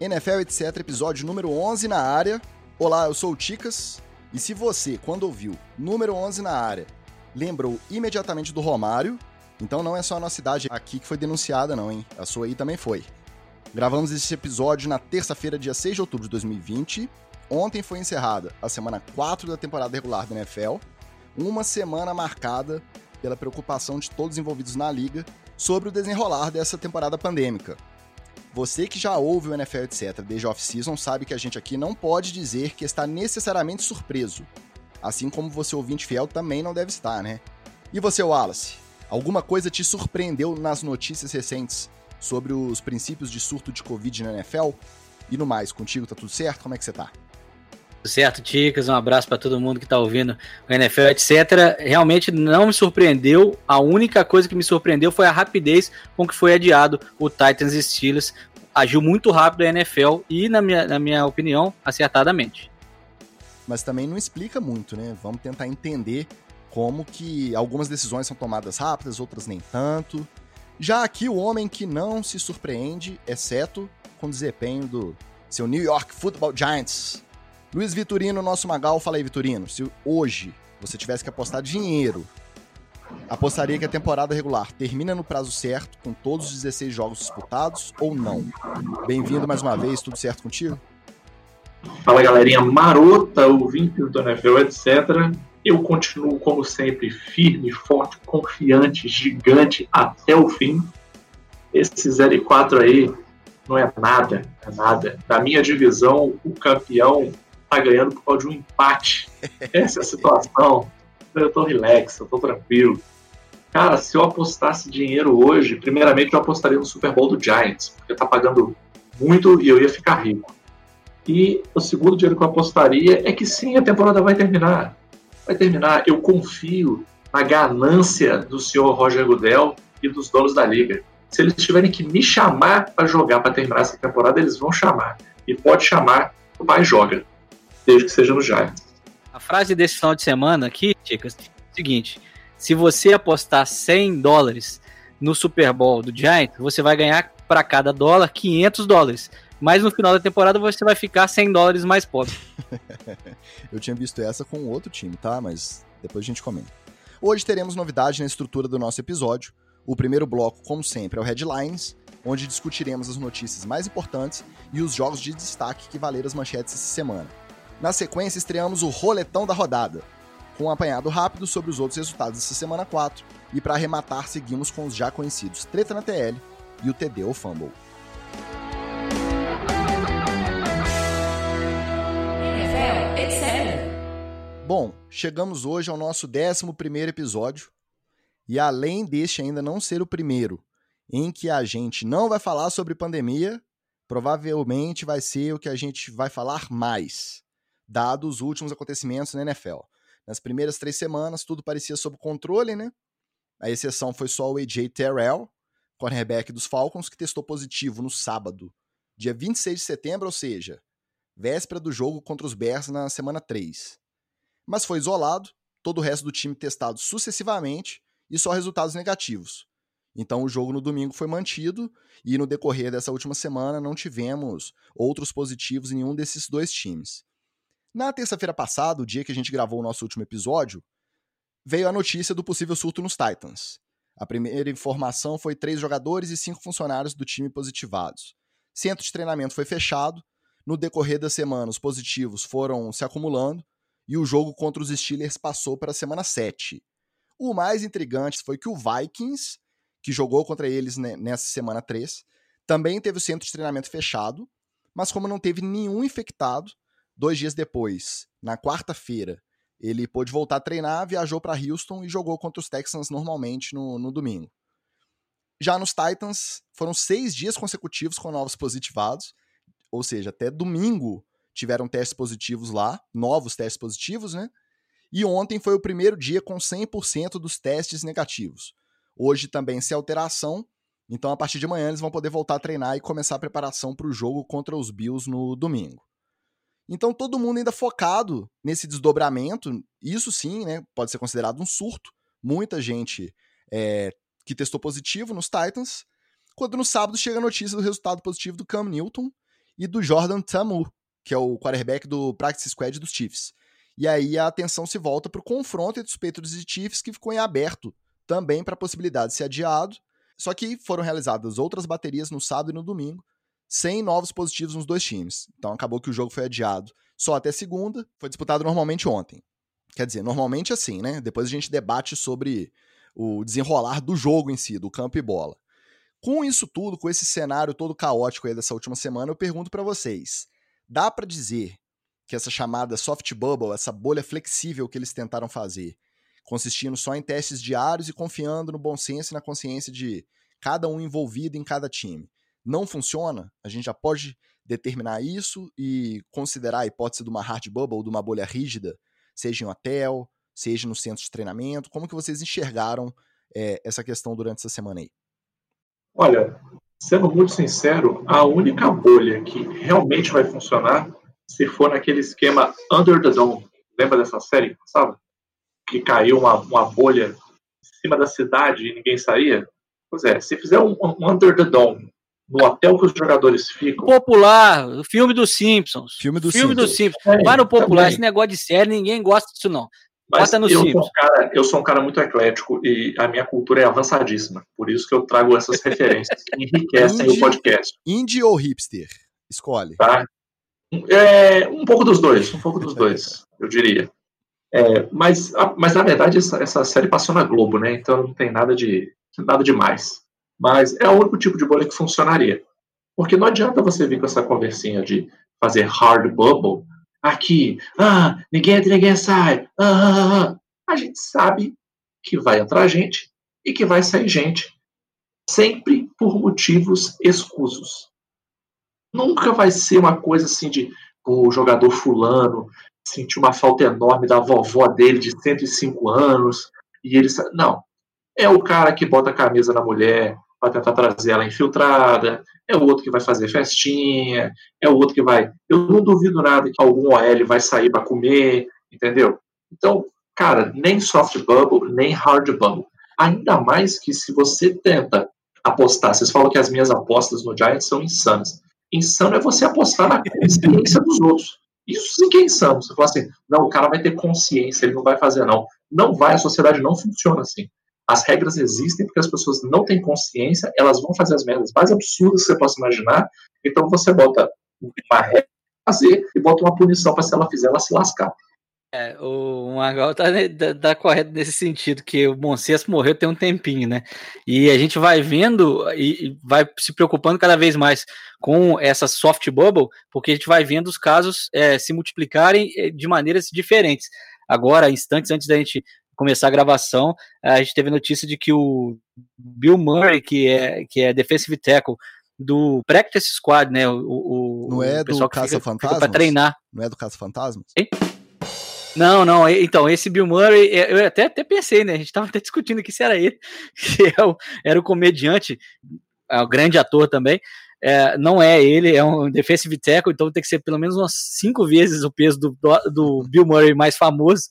NFL etc, episódio número 11 na área. Olá, eu sou o Ticas. E se você, quando ouviu número 11 na área, lembrou imediatamente do Romário, então não é só a nossa cidade aqui que foi denunciada não, hein? A sua aí também foi. Gravamos esse episódio na terça-feira, dia 6 de outubro de 2020. Ontem foi encerrada a semana 4 da temporada regular da NFL, uma semana marcada pela preocupação de todos envolvidos na liga sobre o desenrolar dessa temporada pandêmica. Você que já ouve o NFL etc desde off-season sabe que a gente aqui não pode dizer que está necessariamente surpreso. Assim como você ouvinte fiel também não deve estar, né? E você, Wallace? Alguma coisa te surpreendeu nas notícias recentes sobre os princípios de surto de Covid na NFL? E no mais, contigo tá tudo certo? Como é que você tá? Certo, Ticas, um abraço para todo mundo que está ouvindo o NFL, etc. Realmente não me surpreendeu. A única coisa que me surpreendeu foi a rapidez com que foi adiado o Titans Steelers. Agiu muito rápido a NFL e, na minha, na minha opinião, acertadamente. Mas também não explica muito, né? Vamos tentar entender como que algumas decisões são tomadas rápidas, outras nem tanto. Já aqui o homem que não se surpreende, exceto com o desempenho do seu New York Football Giants, Luiz Vitorino, nosso Magal, fala aí, Vitorino. Se hoje você tivesse que apostar dinheiro, apostaria que a temporada regular termina no prazo certo, com todos os 16 jogos disputados ou não? Bem-vindo mais uma vez, tudo certo contigo? Fala galerinha marota, ouvinte do NFL, etc. Eu continuo, como sempre, firme, forte, confiante, gigante até o fim. Esse 0 e 4 aí não é nada, é nada. Na minha divisão, o campeão tá ganhando por causa de um empate. Essa é a situação. Eu tô relax, eu tô tranquilo. Cara, se eu apostasse dinheiro hoje, primeiramente eu apostaria no Super Bowl do Giants, porque tá pagando muito e eu ia ficar rico. E o segundo dinheiro que eu apostaria é que sim, a temporada vai terminar. Vai terminar. Eu confio na ganância do senhor Roger Goodell e dos donos da liga. Se eles tiverem que me chamar para jogar para terminar essa temporada, eles vão chamar. E pode chamar, o pai joga desde que seja no Giants. A frase desse final de semana aqui, Ticas, é o seguinte: se você apostar 100 dólares no Super Bowl do Giants, você vai ganhar para cada dólar 500 dólares. Mas no final da temporada você vai ficar 100 dólares mais pobre. Eu tinha visto essa com outro time, tá? Mas depois a gente comenta. Hoje teremos novidade na estrutura do nosso episódio. O primeiro bloco, como sempre, é o Headlines, onde discutiremos as notícias mais importantes e os jogos de destaque que valeram as manchetes essa semana. Na sequência, estreamos o Roletão da Rodada, com um apanhado rápido sobre os outros resultados dessa semana 4, e para arrematar, seguimos com os já conhecidos Treta na TL e o TD ou Fumble. Bom, chegamos hoje ao nosso 11 episódio, e além deste ainda não ser o primeiro em que a gente não vai falar sobre pandemia, provavelmente vai ser o que a gente vai falar mais dados os últimos acontecimentos na NFL. Nas primeiras três semanas, tudo parecia sob controle, né? A exceção foi só o AJ Terrell, cornerback dos Falcons, que testou positivo no sábado, dia 26 de setembro, ou seja, véspera do jogo contra os Bears na semana 3. Mas foi isolado, todo o resto do time testado sucessivamente e só resultados negativos. Então o jogo no domingo foi mantido e no decorrer dessa última semana não tivemos outros positivos em nenhum desses dois times. Na terça-feira passada, o dia que a gente gravou o nosso último episódio, veio a notícia do possível surto nos Titans. A primeira informação foi três jogadores e cinco funcionários do time positivados. Centro de treinamento foi fechado. No decorrer da semana, os positivos foram se acumulando e o jogo contra os Steelers passou para a semana 7. O mais intrigante foi que o Vikings, que jogou contra eles nessa semana 3, também teve o centro de treinamento fechado, mas como não teve nenhum infectado, Dois dias depois, na quarta-feira, ele pôde voltar a treinar, viajou para Houston e jogou contra os Texans normalmente no, no domingo. Já nos Titans, foram seis dias consecutivos com novos positivados, ou seja, até domingo tiveram testes positivos lá, novos testes positivos, né? E ontem foi o primeiro dia com 100% dos testes negativos. Hoje também sem alteração, então a partir de amanhã eles vão poder voltar a treinar e começar a preparação para o jogo contra os Bills no domingo. Então todo mundo ainda focado nesse desdobramento, isso sim, né, pode ser considerado um surto. Muita gente é, que testou positivo nos Titans, quando no sábado chega a notícia do resultado positivo do Cam Newton e do Jordan Tamu, que é o quarterback do practice squad dos Chiefs. E aí a atenção se volta para o confronto entre os Patriots e Chiefs, que ficou em aberto também para a possibilidade de ser adiado. Só que foram realizadas outras baterias no sábado e no domingo, sem novos positivos nos dois times. Então acabou que o jogo foi adiado só até segunda, foi disputado normalmente ontem. Quer dizer, normalmente assim, né? Depois a gente debate sobre o desenrolar do jogo em si, do campo e bola. Com isso tudo, com esse cenário todo caótico aí dessa última semana, eu pergunto para vocês: dá para dizer que essa chamada soft bubble, essa bolha flexível que eles tentaram fazer, consistindo só em testes diários e confiando no bom senso e na consciência de cada um envolvido em cada time, não funciona? A gente já pode determinar isso e considerar a hipótese de uma hard bubble, de uma bolha rígida, seja em hotel, seja no centro de treinamento? Como que vocês enxergaram é, essa questão durante essa semana aí? Olha, sendo muito sincero, a única bolha que realmente vai funcionar se for naquele esquema Under the Dome. Lembra dessa série sabe? Que caiu uma, uma bolha em cima da cidade e ninguém saía? Pois é, se fizer um, um Under the Dome no hotel que os jogadores ficam. Popular, o filme dos Simpsons. Filme dos filme Simpsons. Do Simpsons. É, Vai no popular, também. esse negócio de série, ninguém gosta disso, não. Mas eu sou, um cara, eu sou um cara muito eclético e a minha cultura é avançadíssima. Por isso que eu trago essas referências que enriquecem indie, o podcast. Indie ou hipster? Escolhe. Tá? É, um pouco dos dois, um pouco dos dois, eu diria. É, mas, mas na verdade essa, essa série passou na Globo, né? Então não tem nada de nada demais. Mas é o único tipo de bolha que funcionaria. Porque não adianta você vir com essa conversinha de fazer hard bubble aqui, ah, ninguém entra, ninguém sai, ah, ah, ah. a gente sabe que vai entrar gente e que vai sair gente, sempre por motivos escusos. Nunca vai ser uma coisa assim de o jogador fulano sentiu uma falta enorme da vovó dele de 105 anos e ele não é o cara que bota a camisa na mulher para tentar trazer ela infiltrada, é o outro que vai fazer festinha, é o outro que vai. Eu não duvido nada que algum OL vai sair para comer, entendeu? Então, cara, nem soft bubble, nem hard bubble. Ainda mais que se você tenta apostar, vocês falam que as minhas apostas no Giants são insanas. Insano é você apostar na consciência dos outros. Isso sim que é insano. Você fala assim, não, o cara vai ter consciência, ele não vai fazer não. Não vai, a sociedade não funciona assim. As regras existem porque as pessoas não têm consciência, elas vão fazer as merdas mais absurdas que você possa imaginar. Então você bota uma regra fazer e bota uma punição para se ela fizer ela se lascar. É, o Magal tá, tá, tá, correto nesse sentido, que o Monsenso morreu tem um tempinho, né? E a gente vai vendo e vai se preocupando cada vez mais com essa soft bubble, porque a gente vai vendo os casos é, se multiplicarem é, de maneiras diferentes. Agora, instantes antes da gente começar a gravação, a gente teve notícia de que o Bill Murray, que é, que é defensive tackle do Practice Squad, né? O, o Não é do Caça Fantasmas? Para treinar. Não é do Caça Fantasmas? Não, não. Então, esse Bill Murray, é, eu até, até pensei, né? A gente estava até discutindo que se era ele, que é o, era o comediante, é o grande ator também. É, não é ele, é um defensive tackle, então tem que ser pelo menos umas cinco vezes o peso do, do Bill Murray mais famoso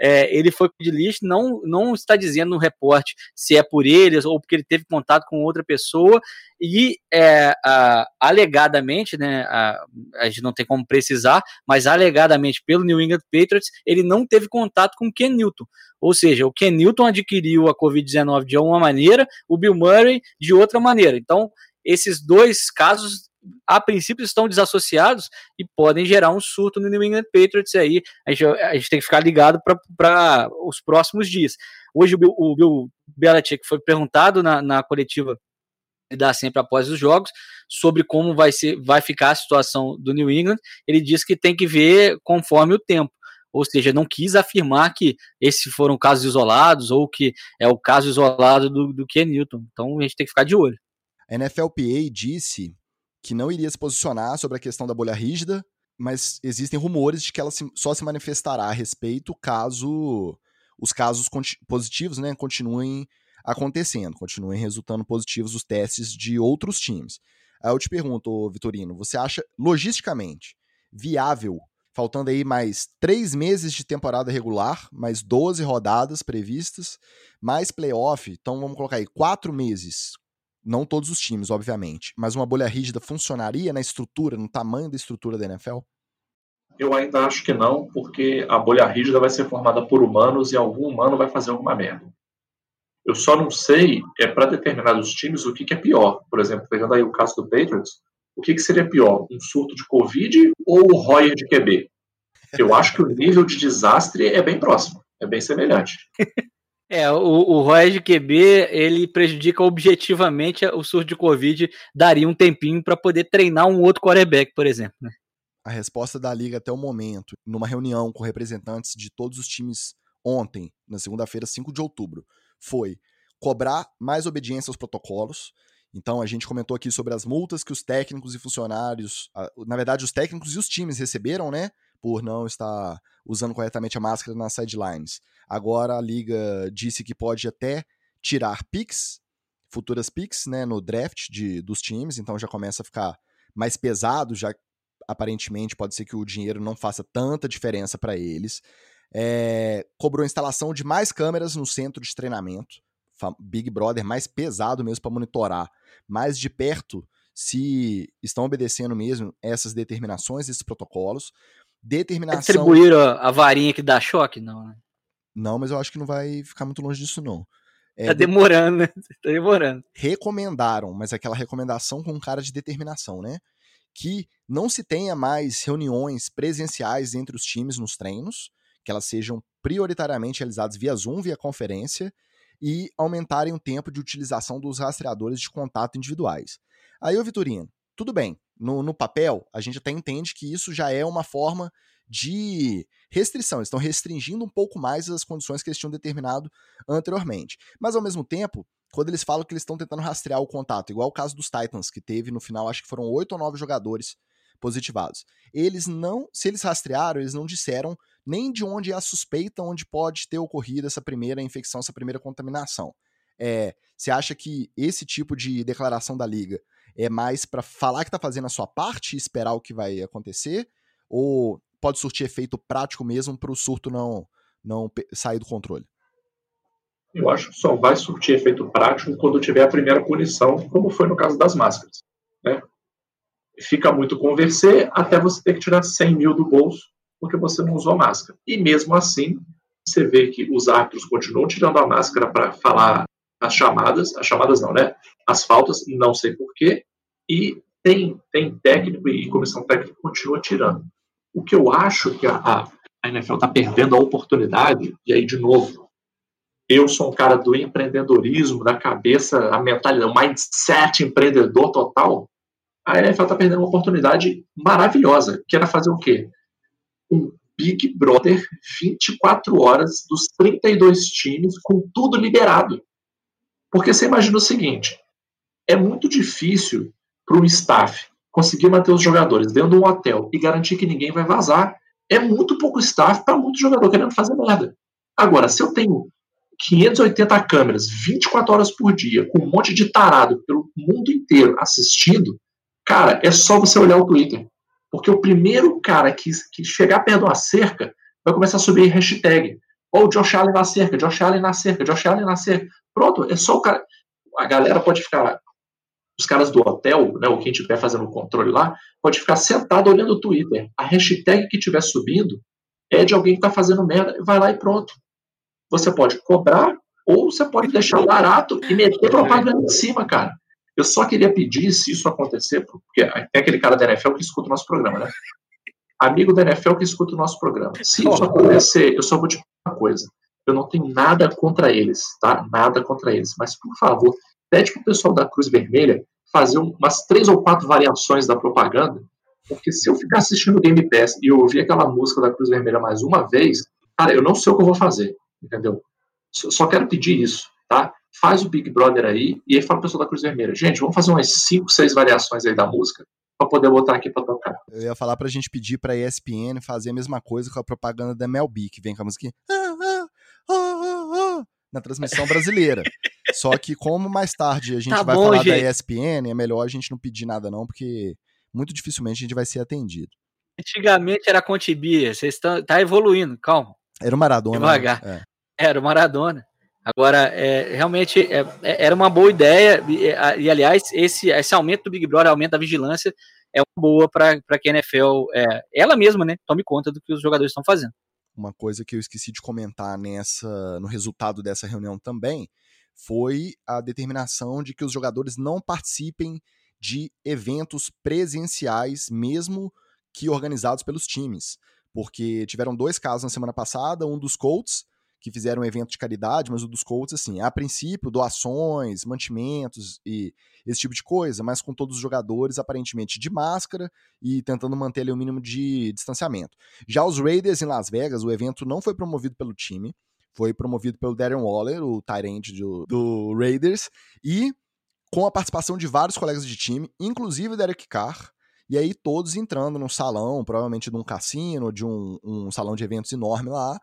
é, ele foi de lixo, não, não está dizendo no reporte se é por ele ou porque ele teve contato com outra pessoa, e é, a, alegadamente, né, a, a, gente não tem como precisar, mas alegadamente pelo New England Patriots, ele não teve contato com o Ken Newton. Ou seja, o Ken Newton adquiriu a Covid-19 de uma maneira, o Bill Murray de outra maneira. Então, esses dois casos a princípio estão desassociados e podem gerar um surto no New England Patriots aí. A gente, a gente tem que ficar ligado para os próximos dias. Hoje o Bill, o Belichick foi perguntado na, na coletiva que dá sempre após os jogos sobre como vai ser vai ficar a situação do New England. Ele disse que tem que ver conforme o tempo. Ou seja, não quis afirmar que esses foram casos isolados ou que é o caso isolado do, do Ken Newton. Então a gente tem que ficar de olho. A NFLPA disse que não iria se posicionar sobre a questão da bolha rígida, mas existem rumores de que ela só se manifestará a respeito caso os casos positivos né, continuem acontecendo, continuem resultando positivos os testes de outros times. Aí eu te pergunto, Vitorino, você acha logisticamente viável, faltando aí mais três meses de temporada regular, mais 12 rodadas previstas, mais playoff, então vamos colocar aí quatro meses Não todos os times, obviamente, mas uma bolha rígida funcionaria na estrutura, no tamanho da estrutura da NFL? Eu ainda acho que não, porque a bolha rígida vai ser formada por humanos e algum humano vai fazer alguma merda. Eu só não sei, é para determinados times, o que, que, é pior. Por exemplo, pegando aí o caso do Patriots, o que, que seria pior? Um surto de Covid ou o Royer de QB? Eu acho que o nível de desastre é bem próximo, é bem semelhante. É, o, o Roy de QB, ele prejudica objetivamente o surto de Covid, daria um tempinho para poder treinar um outro quarterback, por exemplo. Né? A resposta da liga até o momento, numa reunião com representantes de todos os times ontem, na segunda-feira, 5 de outubro, foi cobrar mais obediência aos protocolos. Então, a gente comentou aqui sobre as multas que os técnicos e funcionários, na verdade, os técnicos e os times receberam, né? Por não estar usando corretamente a máscara nas sidelines. Agora a liga disse que pode até tirar picks, futuras picks, né, no draft de, dos times, então já começa a ficar mais pesado, já aparentemente pode ser que o dinheiro não faça tanta diferença para eles. É, cobrou a instalação de mais câmeras no centro de treinamento, Big Brother mais pesado mesmo para monitorar mais de perto se estão obedecendo mesmo essas determinações, esses protocolos. Determinação. Atribuíram a varinha que dá choque? Não, né? Não, mas eu acho que não vai ficar muito longe disso, não. É, tá demorando, né? Tá demorando. Recomendaram, mas aquela recomendação com cara de determinação, né? Que não se tenha mais reuniões presenciais entre os times nos treinos, que elas sejam prioritariamente realizadas via Zoom, via conferência, e aumentarem o tempo de utilização dos rastreadores de contato individuais. Aí, ô Vitorino, tudo bem, no, no papel, a gente até entende que isso já é uma forma de restrição. Eles estão restringindo um pouco mais as condições que eles tinham determinado anteriormente. Mas ao mesmo tempo, quando eles falam que eles estão tentando rastrear o contato, igual o caso dos Titans, que teve no final, acho que foram oito ou nove jogadores positivados. Eles não, se eles rastrearam, eles não disseram nem de onde é a suspeita onde pode ter ocorrido essa primeira infecção, essa primeira contaminação. É, você acha que esse tipo de declaração da liga é mais para falar que está fazendo a sua parte e esperar o que vai acontecer? Ou pode surtir efeito prático mesmo para o surto não, não sair do controle? Eu acho que só vai surtir efeito prático quando tiver a primeira punição, como foi no caso das máscaras. Né? Fica muito conversar até você ter que tirar 100 mil do bolso porque você não usou máscara. E mesmo assim, você vê que os árbitros continuam tirando a máscara para falar as chamadas, as chamadas não, né? As faltas, não sei porquê, e tem, tem técnico e comissão técnica continua tirando. O que eu acho que a, a NFL está perdendo a oportunidade, e aí, de novo, eu sou um cara do empreendedorismo, da cabeça, a mentalidade, o mindset empreendedor total. A NFL está perdendo uma oportunidade maravilhosa, que era fazer o quê? Um Big Brother 24 horas dos 32 times, com tudo liberado. Porque você imagina o seguinte: é muito difícil para um staff conseguir manter os jogadores dentro de um hotel e garantir que ninguém vai vazar, é muito pouco staff para muito jogador querendo fazer merda. Agora, se eu tenho 580 câmeras 24 horas por dia, com um monte de tarado pelo mundo inteiro assistindo, cara, é só você olhar o Twitter. Porque o primeiro cara que, que chegar perto de uma cerca vai começar a subir hashtag. Ou oh, Josh Allen na cerca, Josh Allen na cerca, Josh Allen na cerca. Pronto, é só o cara. A galera pode ficar os caras do hotel, né, ou quem estiver fazendo o controle lá, pode ficar sentado olhando o Twitter. A hashtag que estiver subindo é de alguém que está fazendo merda, vai lá e pronto. Você pode cobrar ou você pode deixar barato e meter propaganda em cima, cara. Eu só queria pedir, se isso acontecer, porque tem aquele cara da NFL que escuta o nosso programa, né? Amigo da NFL que escuta o nosso programa. Se isso acontecer, eu só vou te uma coisa. Eu não tenho nada contra eles, tá? Nada contra eles. Mas, por favor, pede para o pessoal da Cruz Vermelha fazer umas três ou quatro variações da propaganda, porque se eu ficar assistindo o Game Pass e eu ouvir aquela música da Cruz Vermelha mais uma vez, cara, eu não sei o que eu vou fazer, entendeu? Só quero pedir isso, tá? Faz o Big Brother aí e aí fala o pessoal da Cruz Vermelha, gente, vamos fazer umas cinco, seis variações aí da música para poder botar aqui para tocar. Eu ia falar pra gente pedir pra ESPN fazer a mesma coisa com a propaganda da Mel B, que vem com a música ah, na transmissão brasileira. Só que como mais tarde a gente tá vai bom, falar gente. da ESPN, é melhor a gente não pedir nada não, porque muito dificilmente a gente vai ser atendido. Antigamente era Contibia, vocês estão tá evoluindo, calma. Era o Maradona. Devagar. Né? É. Era o Maradona. Agora, é, realmente é, é, era uma boa ideia, e, e, aliás, esse, esse aumento do Big Brother, aumento da vigilância, é uma boa para que a NFL, é, ela mesma, né, tome conta do que os jogadores estão fazendo. Uma coisa que eu esqueci de comentar nessa no resultado dessa reunião também foi a determinação de que os jogadores não participem de eventos presenciais, mesmo que organizados pelos times. Porque tiveram dois casos na semana passada, um dos Colts, que fizeram um evento de caridade, mas o dos Colts, assim, a princípio, doações, mantimentos e esse tipo de coisa, mas com todos os jogadores aparentemente de máscara e tentando manter ali o um mínimo de distanciamento. Já os Raiders em Las Vegas, o evento não foi promovido pelo time, foi promovido pelo Darren Waller, o Tyrant do, do Raiders, e com a participação de vários colegas de time, inclusive o Derek Carr, e aí todos entrando num salão, provavelmente de um cassino, de um, um salão de eventos enorme lá,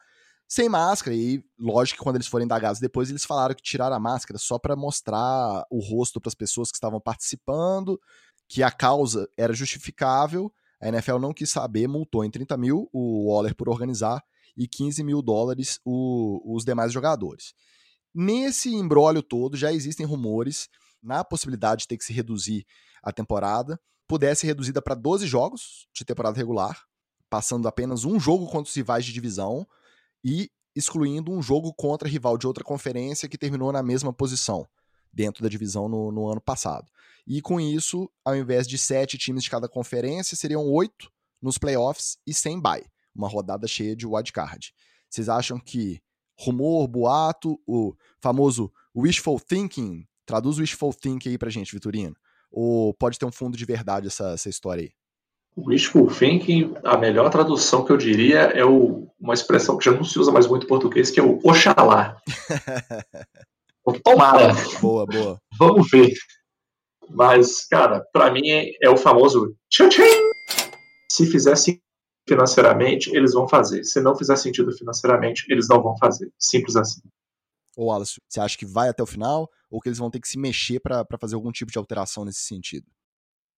sem máscara. E lógico que quando eles foram indagados depois, eles falaram que tiraram a máscara só para mostrar o rosto para as pessoas que estavam participando, que a causa era justificável. A NFL não quis saber, multou em 30 mil o Waller por organizar e 15 mil dólares o, os demais jogadores. Nesse embrólio todo, já existem rumores na possibilidade de ter que se reduzir a temporada, pudesse ser reduzida para 12 jogos de temporada regular, passando apenas um jogo contra os rivais de divisão, e excluindo um jogo contra rival de outra conferência que terminou na mesma posição dentro da divisão no, no ano passado. E com isso, ao invés de sete times de cada conferência, seriam oito nos playoffs e sem bye, uma rodada cheia de wildcard. Vocês acham que rumor, boato, o famoso wishful thinking, traduz wishful thinking aí pra gente, Vitorino, ou pode ter um fundo de verdade essa, essa história aí? Wishful thinking, a melhor tradução que eu diria é o, uma expressão que já não se usa mais muito em português, que é o oxalá. Tomara. Boa, boa. Vamos ver. Mas, cara, para mim é, o famoso tchim. Se fizer sentido financeiramente, eles vão fazer. Se não fizer sentido financeiramente, eles não vão fazer. Simples assim. Ô, Wallace, você acha que vai até o final ou que eles vão ter que se mexer para fazer algum tipo de alteração nesse sentido?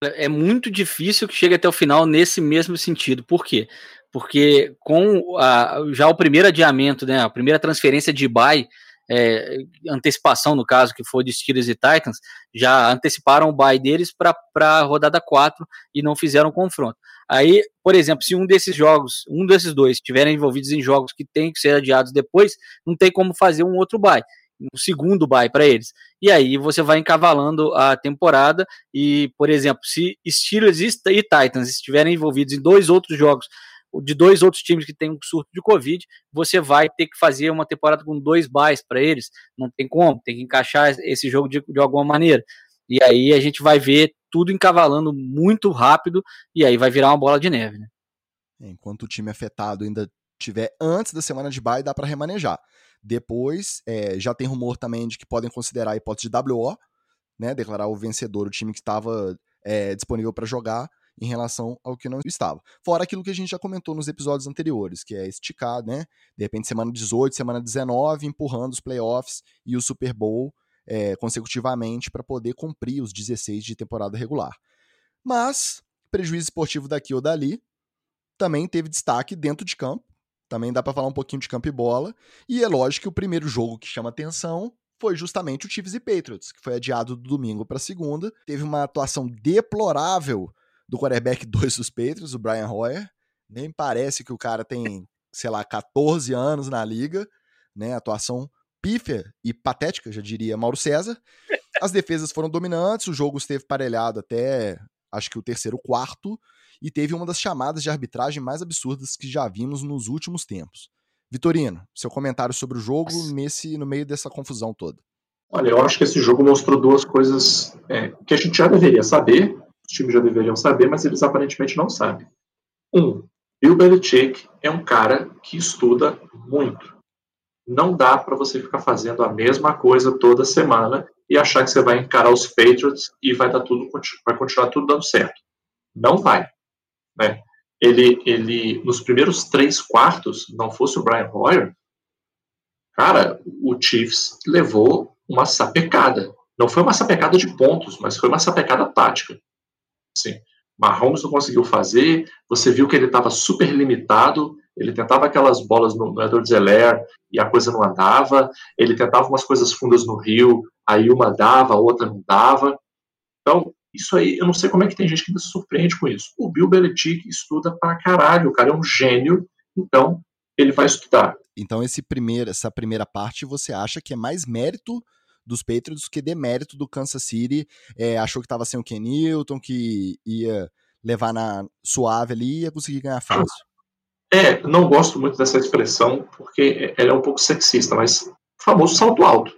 É muito difícil que chegue até o final nesse mesmo sentido. Por quê? Porque com a, já o primeiro adiamento, né, a primeira transferência de buy, é, antecipação no caso, que foi de Steelers e Titans, já anteciparam o buy deles para a rodada 4 e não fizeram confronto. Aí, por exemplo, se um desses jogos, um desses dois, estiverem envolvidos em jogos que têm que ser adiados depois, não tem como fazer um outro buy um segundo bye para eles. E aí você vai encavalando a temporada e, por exemplo, se Steelers e Titans estiverem envolvidos em dois outros jogos de dois outros times que têm um surto de Covid, você vai ter que fazer uma temporada com dois byes para eles. Não tem como, tem que encaixar esse jogo de, de alguma maneira. E aí a gente vai ver tudo encavalando muito rápido e aí vai virar uma bola de neve. Né? Enquanto o time afetado ainda tiver antes da semana de bye, dá para remanejar. Depois, é, já tem rumor também de que podem considerar a hipótese de WO, né, declarar o vencedor, o time que estava é, disponível para jogar, em relação ao que não estava. Fora aquilo que a gente já comentou nos episódios anteriores, que é esticar, né? De repente, semana 18, semana 19, empurrando os playoffs e o Super Bowl é, consecutivamente para poder cumprir os 16 de temporada regular. Mas, prejuízo esportivo daqui ou dali, também teve destaque dentro de campo, também dá para falar um pouquinho de campo e bola. E é lógico que o primeiro jogo que chama atenção foi justamente o Chiefs e Patriots, que foi adiado do domingo para segunda. Teve uma atuação deplorável do quarterback 2 dos Patriots, o Brian Hoyer. Nem parece que o cara tem, sei lá, 14 anos na liga, né? Atuação pífia e patética, já diria Mauro César. As defesas foram dominantes, o jogo esteve parelhado até acho que o terceiro quarto e teve uma das chamadas de arbitragem mais absurdas que já vimos nos últimos tempos. Vitorino, seu comentário sobre o jogo nesse no meio dessa confusão toda. Olha, eu acho que esse jogo mostrou duas coisas é, que a gente já deveria saber, os times já deveriam saber, mas eles aparentemente não sabem. Um, Bill Belichick é um cara que estuda muito. Não dá para você ficar fazendo a mesma coisa toda semana e achar que você vai encarar os Patriots e vai dar tudo, vai continuar tudo dando certo. Não vai. Né? Ele, ele, nos primeiros três quartos, não fosse o Brian Hoyer, cara, o Chiefs levou uma sapecada. Não foi uma sapecada de pontos, mas foi uma sapecada tática. Assim, Mahomes não conseguiu fazer, você viu que ele estava super limitado, Ele tentava aquelas bolas no, no Zeller e a coisa não andava. Ele tentava umas coisas fundas no Rio, aí uma dava, a outra não dava. Então, isso aí, eu não sei como é que tem gente que ainda se surpreende com isso. O Bill Belichick estuda pra caralho, o cara é um gênio, então ele vai estudar. Então esse primeiro, essa primeira parte você acha que é mais mérito dos Patriots que demérito do Kansas City. É, achou que estava sem o Ken Newton, que ia levar na suave ali e ia conseguir ganhar fácil. É, não gosto muito dessa expressão porque ela é um pouco sexista, mas famoso salto alto.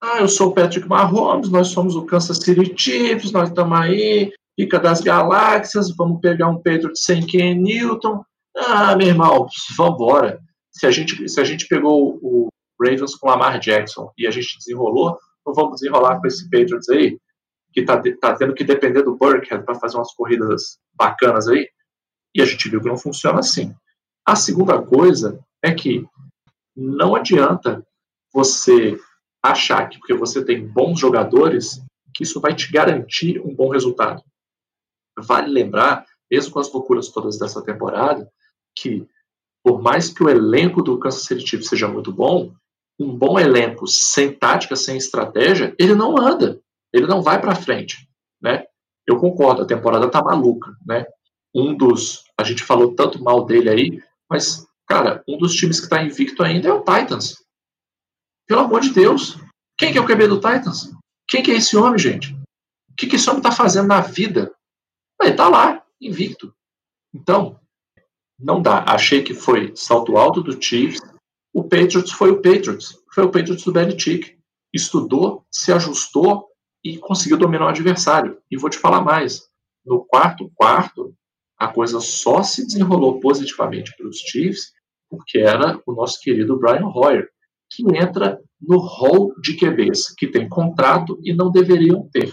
Ah, eu sou o Patrick Mahomes, nós somos o Kansas City Chiefs, nós estamos aí, pica das galáxias, vamos pegar um Patriot sem Ken Newton. Ah, meu irmão, vambora. Se a gente, se a gente pegou o Ravens com Lamar Jackson e a gente desenrolou, não vamos desenrolar com esse Patriots aí, que tá, tá tendo que depender do Burkhead para fazer umas corridas bacanas aí. E a gente viu que não funciona assim. A segunda coisa é que não adianta você achar que porque você tem bons jogadores, que isso vai te garantir um bom resultado. Vale lembrar, mesmo com as loucuras todas dessa temporada, que por mais que o elenco do Kansas City Chiefs seja muito bom, um bom elenco sem tática, sem estratégia, ele não anda, ele não vai para frente, né? Eu concordo, a temporada tá maluca, né? Um dos, a gente falou tanto mal dele aí, mas cara, um dos times que está invicto ainda é o Titans. Pelo amor de Deus, quem que é o QB do Titans? Quem que é esse homem, gente? O que, que esse homem está fazendo na vida? Ele está lá, invicto. Então, não dá. Achei que foi salto alto do Chiefs, o Patriots foi o Patriots, foi o Patriots do Belichick. Estudou, se ajustou e conseguiu dominar o adversário. E vou te falar mais: no quarto quarto, a coisa só se desenrolou positivamente para os Chiefs porque era o nosso querido Brian Hoyer, que entra no hall de QBs que tem contrato e não deveriam ter.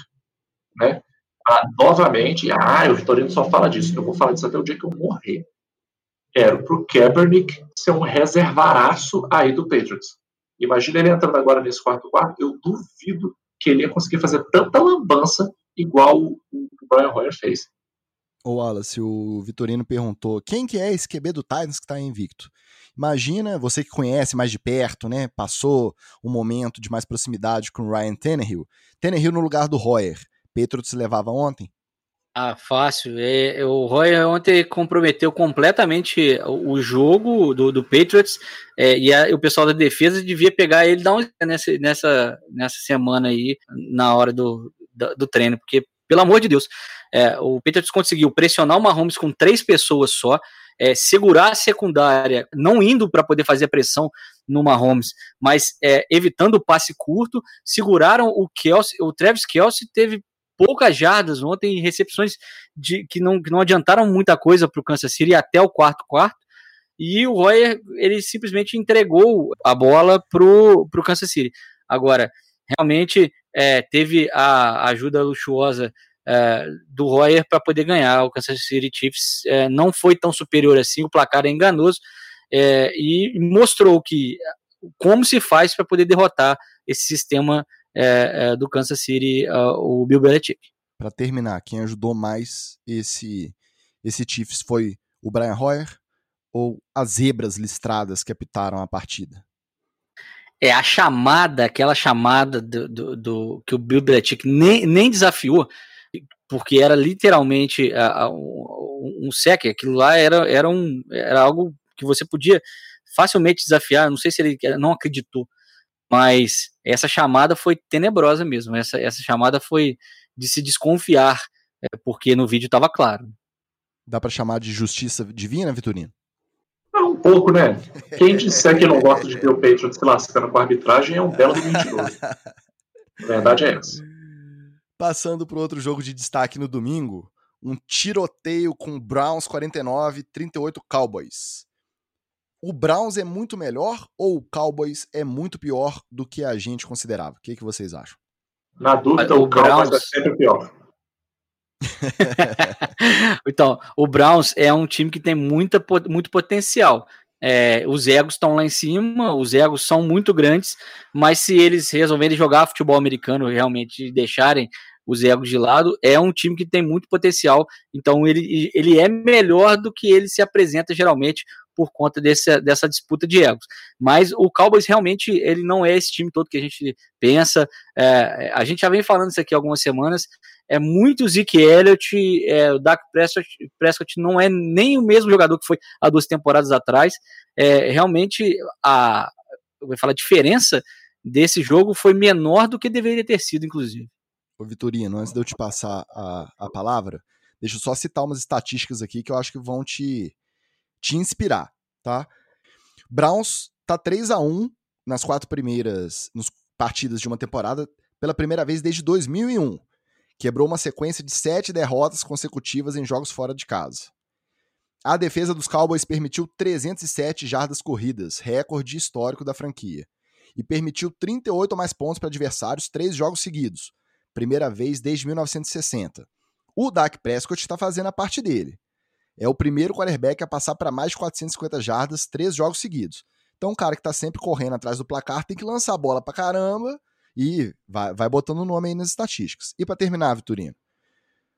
Né? Ah, novamente, ah, o Vitorino só fala disso, eu vou falar disso até o dia que eu morrer era para o Kaepernick ser um reservaraço aí do Patriots. Imagina ele entrando agora nesse quarto quarto, eu duvido que ele ia conseguir fazer tanta lambança igual o, Brian Hoyer fez. Ô Wallace, o Vitorino perguntou, quem que é esse QB do Titans que está invicto? Imagina, você que conhece mais de perto, né, passou um momento de mais proximidade com Ryan Tannehill, Tannehill no lugar do Hoyer, Patriots levava ontem? Ah, fácil. É, o Roy ontem comprometeu completamente o jogo do, do Patriots é, e, a, o pessoal da defesa devia pegar ele dar um, nessa, nessa, nessa semana aí, na hora do, do, do treino, porque, pelo amor de Deus, é, o Patriots conseguiu pressionar o Mahomes com três pessoas só, é, segurar a secundária, não indo para poder fazer pressão no Mahomes, mas é, evitando o passe curto, seguraram o Kelsey, o Travis Kelsey teve poucas jardas ontem, recepções de, que, não, que não adiantaram muita coisa para o Kansas City até o quarto quarto. E o Royer, ele simplesmente entregou a bola pro, pro Kansas City. Agora, realmente é, teve a ajuda luxuosa é, do Royer para poder ganhar. O Kansas City Chiefs é, não foi tão superior assim, o placar é enganoso é, e mostrou que como se faz para poder derrotar esse sistema do Kansas City, o Bill Belichick. Para terminar, quem ajudou mais esse, esse Chiefs foi o Brian Hoyer ou as zebras listradas que apitaram a partida? É a chamada, aquela chamada do, do, do que o Bill Belichick nem, nem desafiou, porque era literalmente uh, um, um sec, aquilo lá era, era, um, era algo que você podia facilmente desafiar, não sei se ele não acreditou, mas essa chamada foi tenebrosa mesmo. Essa, essa chamada foi de se desconfiar, é, porque no vídeo estava claro. Dá para chamar de justiça divina, Vitorino? É um pouco, né? Quem disser que não gosta de ver o Patriot se lascando com a arbitragem é um belo mentiroso. A verdade é essa. Passando para outro jogo de destaque no domingo, um tiroteio com Browns 49, 38 Cowboys o Browns é muito melhor ou o Cowboys é muito pior do que a gente considerava? O que, que vocês acham? Na dúvida, o, o Browns é sempre pior. então, o Browns é um time que tem muita, muito potencial. É, os egos estão lá em cima, os egos são muito grandes, mas se eles resolverem jogar futebol americano realmente deixarem os egos de lado, é um time que tem muito potencial, então ele, ele é melhor do que ele se apresenta geralmente por conta desse, dessa disputa de egos. Mas o Cowboys realmente ele não é esse time todo que a gente pensa. É, a gente já vem falando isso aqui algumas semanas. É muito Zeke Elliott, é, o Dak Prescott, Prescott não é nem o mesmo jogador que foi há duas temporadas atrás. É, realmente a, eu vou falar, a diferença desse jogo foi menor do que deveria ter sido, inclusive. Ô Vitorino, antes de eu te passar a, a palavra, deixa eu só citar umas estatísticas aqui que eu acho que vão te, te inspirar, tá? Browns tá 3 a 1 nas quatro primeiras nos partidas de uma temporada pela primeira vez desde 2001. Quebrou uma sequência de sete derrotas consecutivas em jogos fora de casa. A defesa dos Cowboys permitiu 307 jardas corridas, recorde histórico da franquia, e permitiu 38 ou mais pontos para adversários três jogos seguidos, primeira vez desde 1960. O Dak Prescott está fazendo a parte dele. É o primeiro quarterback a passar para mais de 450 jardas três jogos seguidos. Então, um cara que está sempre correndo atrás do placar tem que lançar a bola para caramba e vai, vai botando o nome aí nas estatísticas. E para terminar, Vitorino,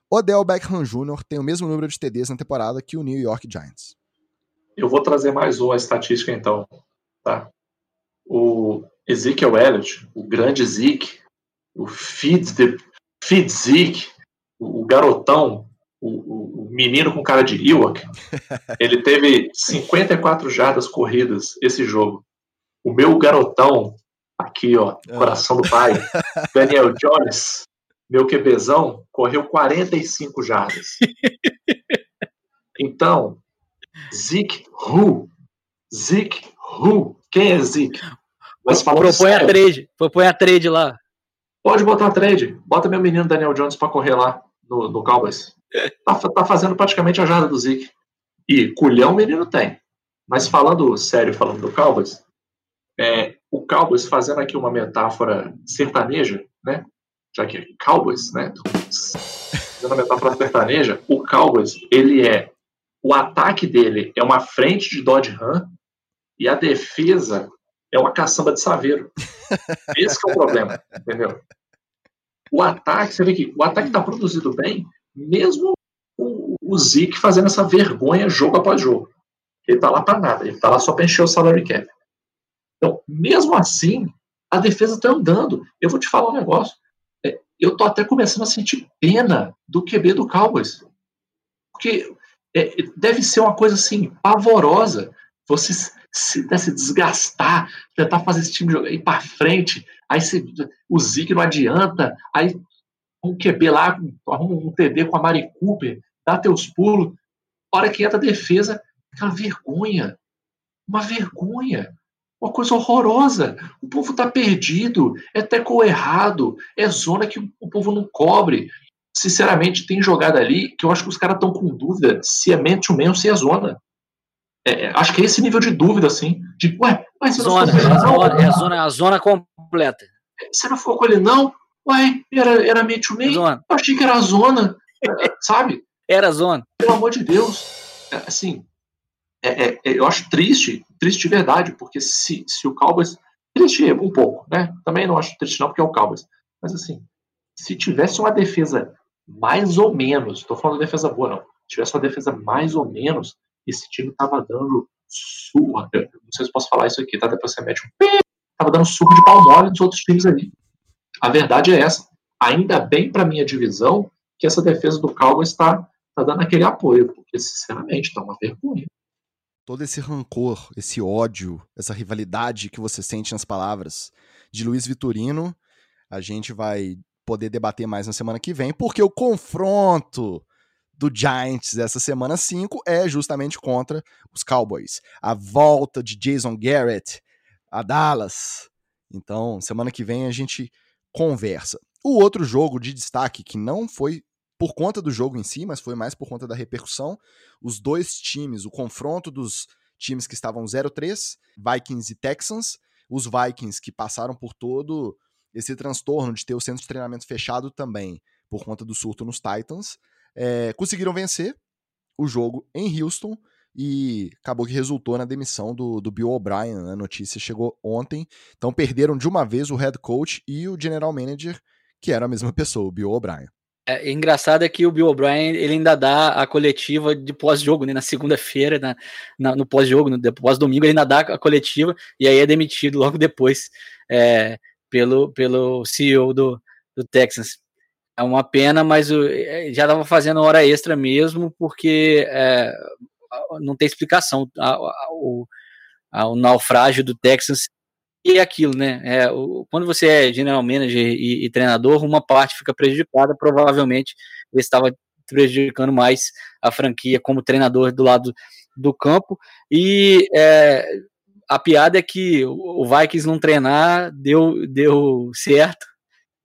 Odell Beckham Jr. tem o mesmo número de TDs na temporada que o New York Giants. Eu vou trazer mais uma estatística então, tá? O Ezekiel Elliott, o grande Zeke, o Feed, the, Feed Zeke, o, garotão, o, o, menino com cara de Ewok, ele teve 54 jardas corridas esse jogo. O meu garotão, aqui, ó, ah. coração do pai, Daniel Jones, meu QBzão, correu 45 jardas. Então, Zeke Who? Zeke Who? Quem é Zeke? Mas propõe a trade, propõe a trade lá. Pode botar a trade. Bota meu menino Daniel Jones para correr lá no, no Cowboys. Tá, tá, fazendo praticamente a jarda do Zeke. E culhão o menino tem. Mas falando sério, falando do Cowboys, é, o Cowboys fazendo aqui uma metáfora sertaneja, né? Já que é Cowboys, né? Fazendo uma metáfora sertaneja, o Cowboys, ele é o ataque dele é uma frente de Dodge Ram e a defesa é uma caçamba de saveiro. Esse é o problema, entendeu? O ataque, você vê que o ataque está produzido bem, mesmo o, o Zeke fazendo essa vergonha jogo após jogo. Ele está lá para nada, ele está lá só para encher o salary cap. Então, mesmo assim, a defesa está andando. Eu vou te falar um negócio. É, eu tô até começando a sentir pena do QB do Cowboys. Porque é, deve ser uma coisa assim, pavorosa. Você se, né, se desgastar, tentar fazer esse time jogar, ir para frente, aí se, o Zig não adianta, aí um QB lá, arruma um TD com a Mari Cooper, dá teus pulos, hora que entra a defesa, aquela vergonha, uma vergonha, uma coisa horrorosa. O povo está perdido, é teco errado, é zona que o povo não cobre. Sinceramente, tem jogada ali que eu acho que os caras estão com dúvida se é man ou se é zona. É, acho que é esse nível de dúvida, assim, de, ué, mas você zona, não com ele, não? É a zona, a zona completa. Você não ficou com ele, não? Ué, era, era to meio? Eu achei que era a zona, é, sabe? Era a zona. Pelo amor de Deus. É, assim, é, é, eu acho triste, triste de verdade, porque se, se o Cowboys. Triste um pouco, né? Também não acho triste, não, porque é o Cowboys. Mas assim, se tivesse uma defesa mais ou menos, estou falando de defesa boa, não. Se tivesse uma defesa mais ou menos, esse time tava dando surra. Não sei se posso falar isso aqui, tá? Depois você mete um pé. Tava dando surra de pau mole nos outros times ali. A verdade é essa. Ainda bem para minha divisão que essa defesa do Cowboys está tá dando aquele apoio, porque, sinceramente, tá uma vergonha. Todo esse rancor, esse ódio, essa rivalidade que você sente nas palavras de Luiz Vitorino, a gente vai poder debater mais na semana que vem, porque o confronto do Giants essa semana 5 é justamente contra os Cowboys. A volta de Jason Garrett a Dallas. Então, semana que vem a gente conversa. O outro jogo de destaque, que não foi por conta do jogo em si, mas foi mais por conta da repercussão, os dois times, o confronto dos times que estavam 0-3, Vikings e Texans, os Vikings que passaram por todo esse transtorno de ter o centro de treinamento fechado também, por conta do surto nos Titans, é, conseguiram vencer o jogo em Houston e acabou que resultou na demissão do, do Bill O'Brien. Né? A notícia chegou ontem. Então perderam de uma vez o head coach e o general manager, que era a mesma pessoa, o Bill O'Brien. É, engraçado é que o Bill O'Brien ele ainda dá a coletiva de pós-jogo, né? Na segunda-feira, na, na, no pós-jogo, no pós-domingo, ele ainda dá a coletiva e aí é demitido logo depois é, pelo, pelo CEO do, do Texans. É uma pena, mas o, é, já estava fazendo hora extra mesmo, porque é, não tem explicação. A, a, o, a, o naufrágio do Texans e é aquilo, né? É, o, quando você é general manager e, e, treinador, uma parte fica prejudicada, provavelmente ele estava prejudicando mais a franquia como treinador do lado do campo. E é, a piada é que o Vikings não treinar deu, deu certo,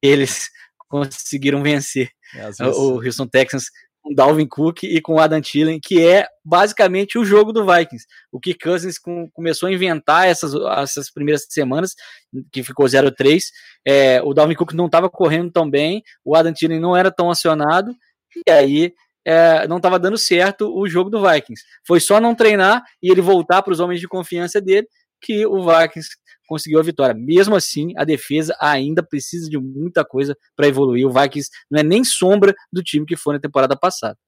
eles conseguiram vencer é, o Houston Texans com Dalvin Cook e com Adam Thielen, que é basicamente o jogo do Vikings. O que Cousins com, começou a inventar essas, essas primeiras semanas, que ficou 0-3, é, o Dalvin Cook não estava correndo tão bem, o Adam Thielen não era tão acionado, e aí é, não estava dando certo o jogo do Vikings. Foi só não treinar e ele voltar para os homens de confiança dele que o Vikings conseguiu a vitória. Mesmo assim, a defesa ainda precisa de muita coisa para evoluir. O Vikings não é nem sombra do time que foi na temporada passada.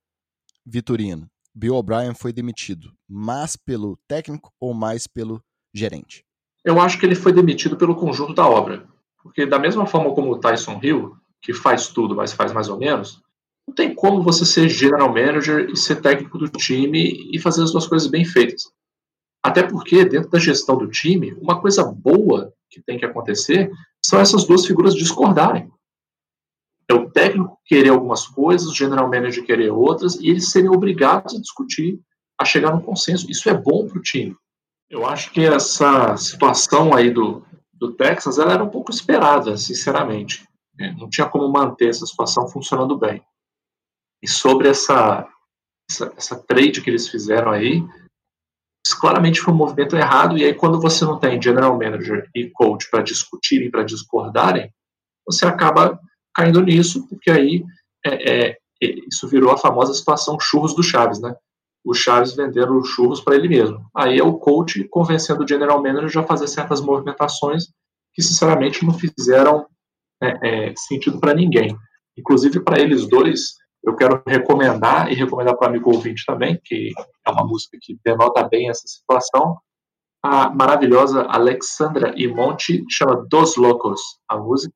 Vitorino, Bill O'Brien foi demitido mais pelo técnico ou mais pelo gerente? Eu acho que ele foi demitido pelo conjunto da obra. Porque da mesma forma como o Tyson Hill, que faz tudo, mas faz mais ou menos, não tem como você ser general manager e ser técnico do time e fazer as duas coisas bem feitas. Até porque, dentro da gestão do time, uma coisa boa que tem que acontecer são essas duas figuras discordarem. É o técnico querer algumas coisas, o general manager querer outras, e eles serem obrigados a discutir, a chegar num consenso. Isso é bom para o time. Eu acho que essa situação aí do, do Texas ela era um pouco esperada, sinceramente. É, não tinha como manter essa situação funcionando bem. E sobre essa, essa, essa trade que eles fizeram aí, claramente foi um movimento errado, e aí quando você não tem general manager e coach para discutirem, para discordarem, você acaba caindo nisso, porque aí é, é, isso virou a famosa situação churros do Chaves, né? O Chaves vendendo churros para ele mesmo. Aí é o coach convencendo o general manager a fazer certas movimentações que, sinceramente, não fizeram é, é sentido para ninguém. Inclusive, para eles dois, eu quero recomendar e recomendar para o amigo ouvinte também, que é uma música que denota bem essa situação, a maravilhosa Alexandra Imonte, chama Dos Locos, a música.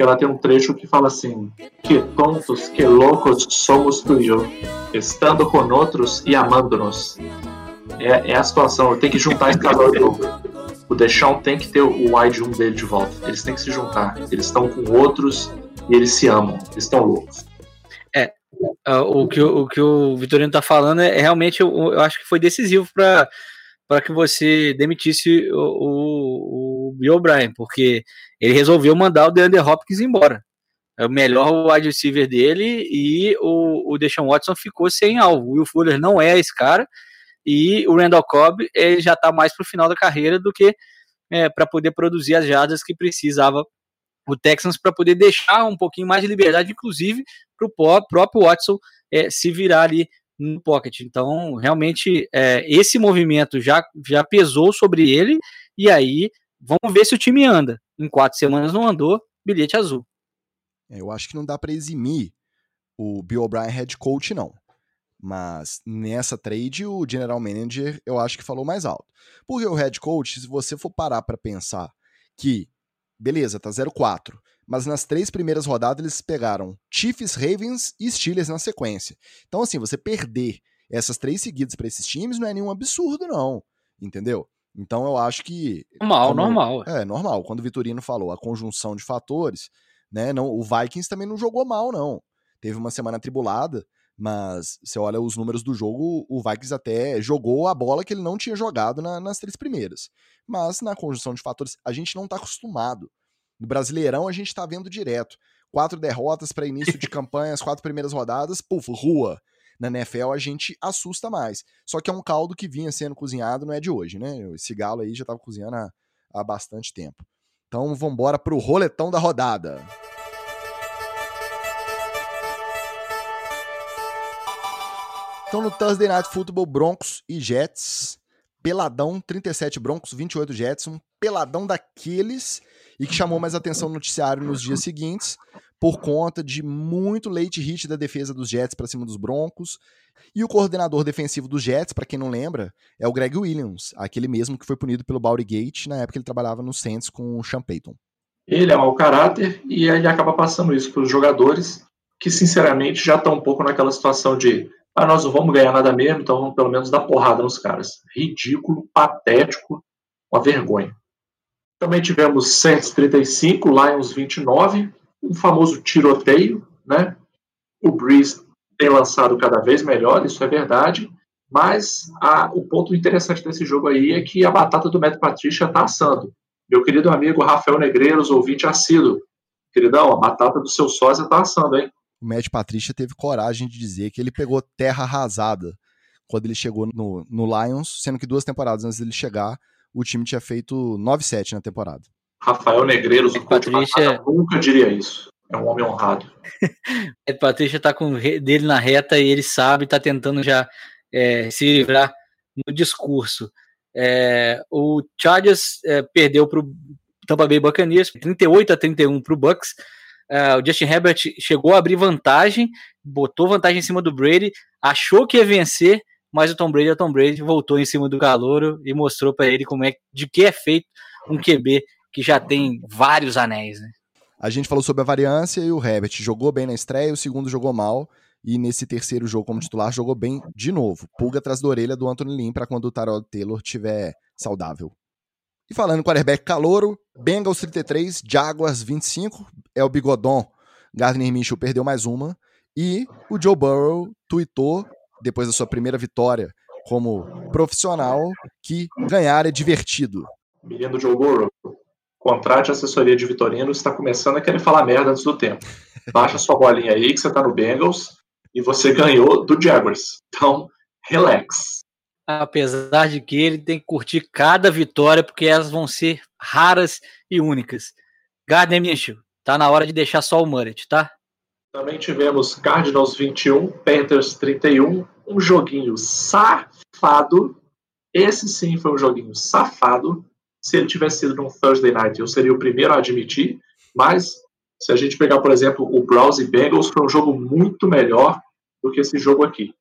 Ela tem um trecho que fala assim: Que tontos, que loucos somos tu e eu, estando com outros e amando-nos. É, é, a situação, tem que juntar esse casal de novo. O Deschamps tem que ter o wide 1 dele de volta. Eles têm que se juntar. Eles estão com outros e eles se amam. Eles estão loucos. Uh, o, que, o que o Vitorino está falando é, é realmente, eu, eu, acho que foi decisivo para que você demitisse o, o, o Bill O'Brien, porque ele resolveu mandar o DeAndre Hopkins embora. É o melhor wide receiver dele e o, o Deshaun Watson ficou sem alvo. O Will Fuller não é esse cara e o Randall Cobb ele já está mais para o final da carreira do que é, para poder produzir as jardas que precisava o Texans para poder deixar um pouquinho mais de liberdade, inclusive para o próprio Watson é, se virar ali no pocket. Então, realmente, é, esse movimento já, já pesou sobre ele, e aí vamos ver se o time anda. Em quatro semanas não andou, bilhete azul. É, eu acho que não dá para eximir o Bill O'Brien head coach, não. Mas nessa trade, o general manager eu acho que falou mais alto. Porque o head coach, se você for parar para pensar que beleza, tá 0-4. Mas nas três primeiras rodadas eles pegaram Chiefs, Ravens e Steelers na sequência. Então, assim, você perder essas três seguidas para esses times não é nenhum absurdo, não. Entendeu? Então eu acho que. Normal, normal. É, normal. Quando o Vitorino falou a conjunção de fatores, né? Não, o Vikings também não jogou mal, não. Teve uma semana tribulada, mas você olha os números do jogo, o Vikings até jogou a bola que ele não tinha jogado na, nas três primeiras. Mas na conjunção de fatores, a gente não está acostumado. No Brasileirão, a gente está vendo direto. Quatro derrotas para início de campanha, as quatro primeiras rodadas, puf, rua. Na NFL a gente assusta mais. Só que é um caldo que vinha sendo cozinhado, não é de hoje, né? Esse galo aí já estava cozinhando há, há bastante tempo. Então vamos embora pro roletão da rodada. Então no Thursday Night Football, Broncos e Jets. Peladão, 37 Broncos, 28 Jets. Um peladão daqueles e que chamou mais atenção no noticiário nos dias seguintes, por conta de muito late hit da defesa dos Jets para cima dos Broncos. E o coordenador defensivo dos Jets, para quem não lembra, é o Greg Williams, aquele mesmo que foi punido pelo Gate na época que ele trabalhava no Saints com o Sean Payton. Ele é mau caráter e ele acaba passando isso para os jogadores, que sinceramente já estão um pouco naquela situação de ah, nós não vamos ganhar nada mesmo, então vamos pelo menos dar porrada nos caras. Ridículo, patético, uma vergonha. Também tivemos 135, Lions 29, um famoso tiroteio, né? O Breeze tem lançado cada vez melhor, isso é verdade, mas a, o ponto interessante desse jogo aí é que a batata do Matt Patricia está assando. Meu querido amigo Rafael Negreiros, ouvinte assíduo. Queridão, a batata do seu sósia está assando, hein? O Matt Patrícia teve coragem de dizer que ele pegou terra arrasada quando ele chegou no, no Lions, sendo que duas temporadas antes dele chegar, o time tinha feito 9-7 na temporada. Rafael Negreiros, o Patrícia nunca diria isso. É um homem honrado. Matt Patrícia tá com dele na reta e ele sabe, tá tentando já é, se livrar no discurso. É, o Chargers é, perdeu para o Tampa Bay Buccaneers, 38 a 31 para o Bucks. Uh, o Justin Herbert chegou a abrir vantagem, botou vantagem em cima do Brady, achou que ia vencer, mas o Tom Brady, o Tom Brady voltou em cima do calouro e mostrou para ele como é de que é feito um QB que já tem vários anéis. Né? A gente falou sobre a variância e o Herbert jogou bem na estreia, o segundo jogou mal e nesse terceiro jogo como titular jogou bem de novo. Pulga atrás da orelha do Anthony Lynn para quando o Tarot Taylor estiver saudável. E falando em quarterback calouro, Bengals 33, Jaguars 25, é o bigodon. Gardner Minshew perdeu mais uma. E o Joe Burrow tweetou, depois da sua primeira vitória como profissional, que ganhar é divertido. Menino Joe Burrow, contrate assessoria de Vitorino, está começando a querer falar merda antes do tempo. Baixa sua bolinha aí que você tá no Bengals e você ganhou do Jaguars. Então, relax apesar de que ele tem que curtir cada vitória, porque elas vão ser raras e únicas. Gardner Minshew, tá na hora de deixar só o Murray, tá? Também tivemos Cardinals 21, Panthers 31, um joguinho safado. Esse sim foi um joguinho safado. Se ele tivesse sido num Thursday Night, eu seria o primeiro a admitir, mas se a gente pegar, por exemplo, o Browns e Bengals, foi um jogo muito melhor do que esse jogo aqui.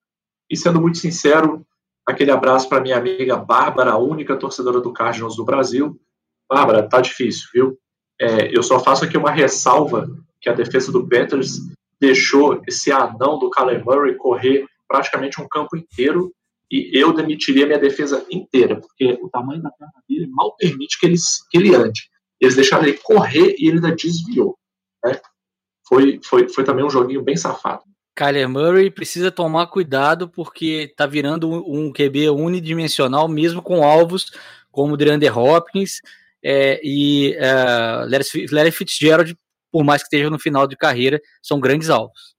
E sendo muito sincero, Aquele abraço para minha amiga Bárbara, a única torcedora do Cardinals do Brasil. Bárbara, tá difícil, viu? É, eu só faço aqui uma ressalva que a defesa do Panthers deixou esse anão do Kyler Murray correr praticamente um campo inteiro e eu demitiria minha defesa inteira, porque o tamanho da perna dele mal permite que ele, que ele ande. Eles deixaram ele correr e ele ainda desviou. Né? Foi, foi, foi também um joguinho bem safado. Kyler Murray precisa tomar cuidado porque tá virando um QB unidimensional, mesmo com alvos como DeAndre Hopkins é, e uh, Larry Fitzgerald, por mais que esteja no final de carreira, são grandes alvos.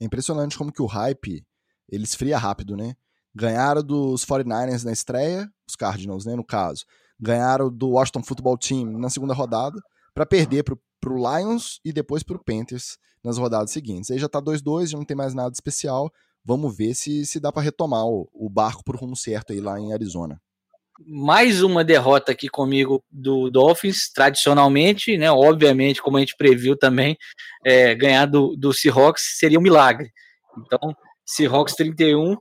É impressionante como que o hype ele esfria rápido, né? Ganharam dos 49ers na estreia, os Cardinals, né, no caso. Ganharam do Washington Football Team na segunda rodada para perder pro para o Lions e depois para o Panthers nas rodadas seguintes. Aí já está 2-2, já não tem mais nada especial. Vamos ver se, se dá para retomar o, o barco para o rumo certo aí lá em Arizona. Mais uma derrota aqui comigo do Dolphins, tradicionalmente, né? Obviamente, como a gente previu também, é, ganhar do, do Seahawks seria um milagre. Então, Seahawks 31,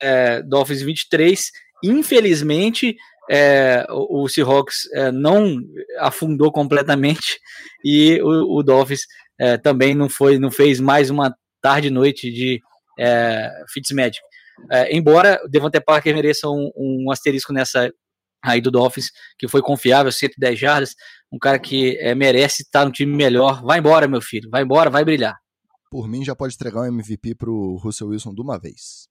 é, Dolphins 23. Infelizmente, é, o, o Seahawks é, não afundou completamente e o, o Dolphins é, também não foi, não fez mais uma tarde e noite de é, Fitzmagic. É, embora o Devante Parker mereça um, um, asterisco nessa aí do Dolphins, que foi confiável, 110 jardas, um cara que é, merece estar no time melhor. Vai embora, meu filho, vai embora, vai brilhar. Por mim, já pode entregar um MVP para o Russell Wilson de uma vez.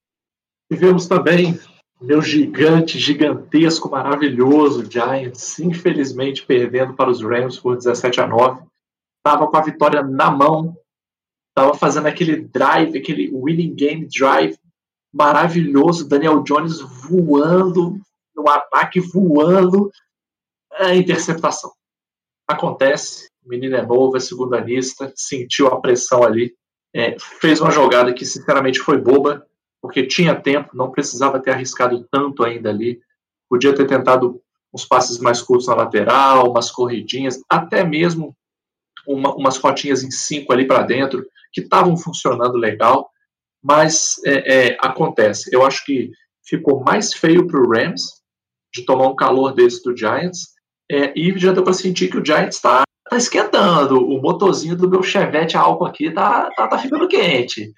Tivemos também meu gigante, gigantesco, maravilhoso Giants, infelizmente perdendo para os Rams por 17 a 9. Estava com a vitória na mão, estava fazendo aquele drive, aquele winning game drive maravilhoso. Daniel Jones voando, no ataque voando, a interceptação. Acontece, o menino é novo, é segundanista, sentiu a pressão ali, é, fez uma jogada que sinceramente foi boba, porque tinha tempo, não precisava ter arriscado tanto ainda ali. Podia ter tentado uns passes mais curtos na lateral, umas corridinhas, até mesmo uma, umas rotinhas em cinco ali para dentro que estavam funcionando legal, mas é, é, acontece. Eu acho que ficou mais feio para o Rams de tomar um calor desse do Giants é, e já deu para sentir que o Giants está tá esquentando. O motorzinho do meu Chevette álcool aqui tá, tá, tá ficando quente.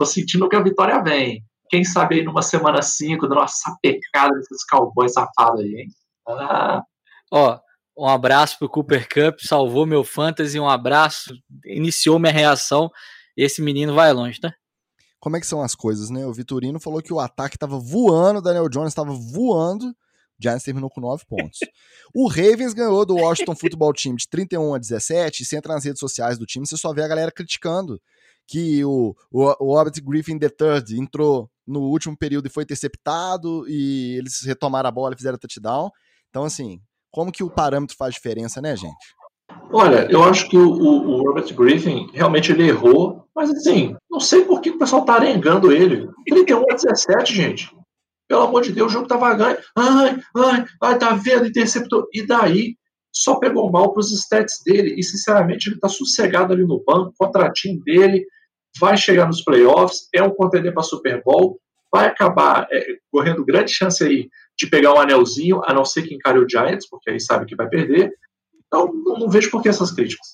Tô sentindo que a vitória vem. Quem sabe aí numa semana 5, dando uma sapecada desses cowboys safados aí, hein? Ah. Ó, um abraço pro Cooper Cup, salvou meu fantasy, um abraço, iniciou minha reação. Esse menino vai longe, tá? Como é que são as coisas, né? O Vitorino falou que o ataque tava voando, o Daniel Jones estava voando. O Giants terminou com 9 pontos. o Ravens ganhou do Washington Football Team de 31 a 17. E você entra nas redes sociais do time, você só vê a galera criticando que o, o, o Robert Griffin III entrou no último período e foi interceptado e eles retomaram a bola e fizeram touchdown. Então, assim, como que o parâmetro faz diferença, né, gente? Olha, eu acho que o, o, Robert Griffin realmente ele errou, mas assim, não sei por que o pessoal tá arengando ele. 31 a 17, gente. Pelo amor de Deus, o jogo tava ganho. Ai, ai, ai, tá vendo, interceptou. E daí, só pegou mal pros stats dele. E, sinceramente, ele tá sossegado ali no banco, contratinho dele, vai chegar nos playoffs, é um contender para Super Bowl, vai acabar é, correndo grande chance aí de pegar um anelzinho, a não ser que encare o Giants, porque aí sabe que vai perder. Então, não, não vejo por que essas críticas.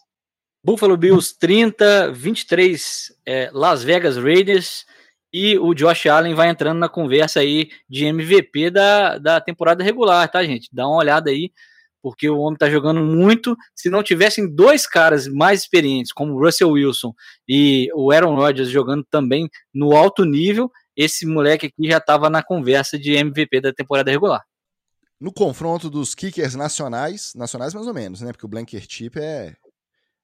Buffalo Bills 30, 23 é, Las Vegas Raiders e o Josh Allen vai entrando na conversa aí de MVP da, da temporada regular, tá, gente? Dá uma olhada aí porque o homem tá jogando muito. Se não tivessem dois caras mais experientes, como o Russell Wilson e o Aaron Rodgers jogando também no alto nível, esse moleque aqui já estava na conversa de MVP da temporada regular. No confronto dos kickers nacionais, nacionais mais ou menos, né? Porque o Blanker Chip é.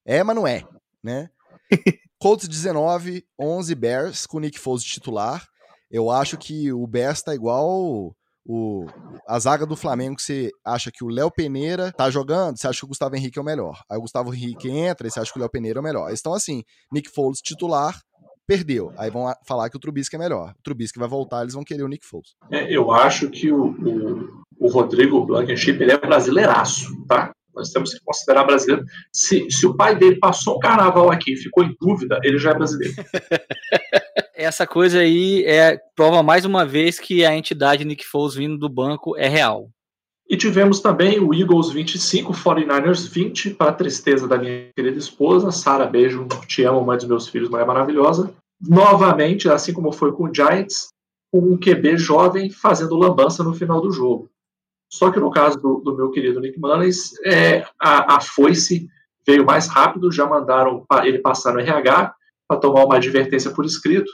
É, mas não é, né? Colts 19, 11 Bears, com o Nick Foles titular. Eu acho que o Bears tá igual o, a zaga do Flamengo que você acha que o Léo Peneira tá jogando, você acha que o Gustavo Henrique é o melhor. Aí o Gustavo Henrique entra e você acha que o Léo Peneira é o melhor. Então, assim, Nick Foles titular, perdeu. Aí vão falar que o Trubisky é melhor. O Trubisky vai voltar, eles vão querer o Nick Foles. É, eu acho que o, o, o Rodrigo Blankenship ele é brasileiraço, tá? Nós temos que considerar brasileiro. Se, se o pai dele passou um carnaval aqui e ficou em dúvida, ele já é brasileiro. essa coisa aí é prova mais uma vez que a entidade Nick Foles vindo do banco é real. E tivemos também o Eagles 25, 49ers 20, para tristeza da minha querida esposa. Sara, beijo, te amo, mãe dos meus filhos, mulher maravilhosa. Novamente, assim como foi com o Giants, um QB jovem fazendo lambança no final do jogo. Só que no caso do, do meu querido Nick Mullins, é, a, a foice veio mais rápido, já mandaram ele passar no RH para tomar uma advertência por escrito,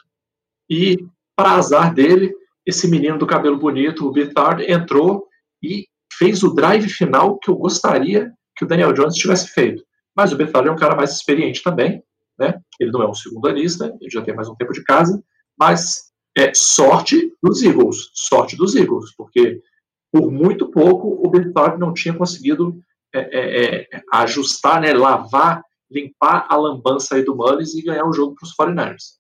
e, para azar dele, esse menino do cabelo bonito, o Bittard, entrou e fez o drive final que eu gostaria que o Daniel Jones tivesse feito. Mas o Bittard é um cara mais experiente também, né? Ele não é um segundo anista, ele já tem mais um tempo de casa, mas é sorte dos Eagles, sorte dos Eagles, porque por muito pouco o Bittard não tinha conseguido é, é, é, ajustar, né, lavar, limpar a lambança aí do Mullins e ganhar o jogo para os 49ers.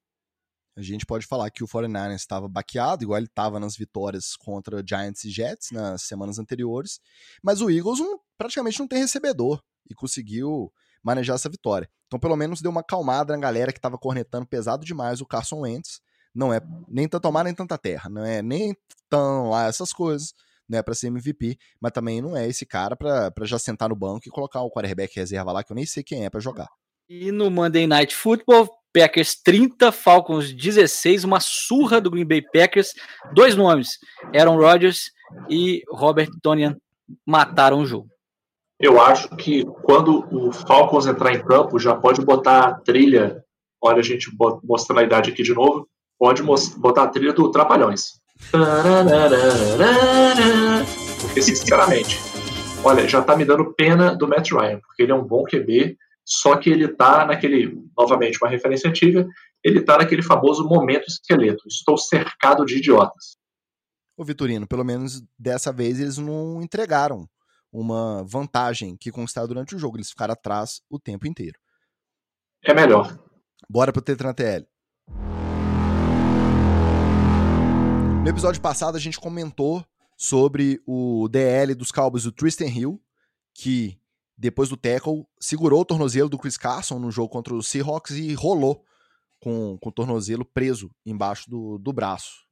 A gente pode falar que o 49ers estava baqueado, igual ele estava nas vitórias contra Giants e Jets nas semanas anteriores, mas o Eagles não, praticamente não tem recebedor e conseguiu manejar essa vitória. Então, pelo menos deu uma calmada na galera que estava cornetando pesado demais o Carson Wentz. Não é nem tanto mar nem tanta terra, não é nem tão lá essas coisas, né, para ser MVP, mas também não é esse cara para já sentar no banco e colocar o quarterback reserva lá que eu nem sei quem é para jogar. E no Monday Night Football, Packers 30, Falcons 16, uma surra do Green Bay Packers. Dois nomes, Aaron Rodgers e Robert Tonian, mataram o jogo. Eu acho que quando o Falcons entrar em campo, já pode botar a trilha. Olha, a gente mostrando a idade aqui de novo. Pode botar a trilha do Trapalhões. Porque, sinceramente, olha, já tá me dando pena do Matt Ryan, porque ele é um bom QB, só que ele está naquele, novamente, uma referência antiga, ele está naquele famoso momento esqueleto. Estou cercado de idiotas. O Vitorino, pelo menos dessa vez eles não entregaram uma vantagem que conquistaram durante o jogo. Eles ficaram atrás o tempo inteiro. É melhor. Bora pro Tetran TL. No episódio passado a gente comentou sobre o DL dos Cowboys, o Tristan Hill, que depois do tackle, segurou o tornozelo do Chris Carson no jogo contra o Seahawks e rolou com, com o tornozelo preso embaixo do, do braço.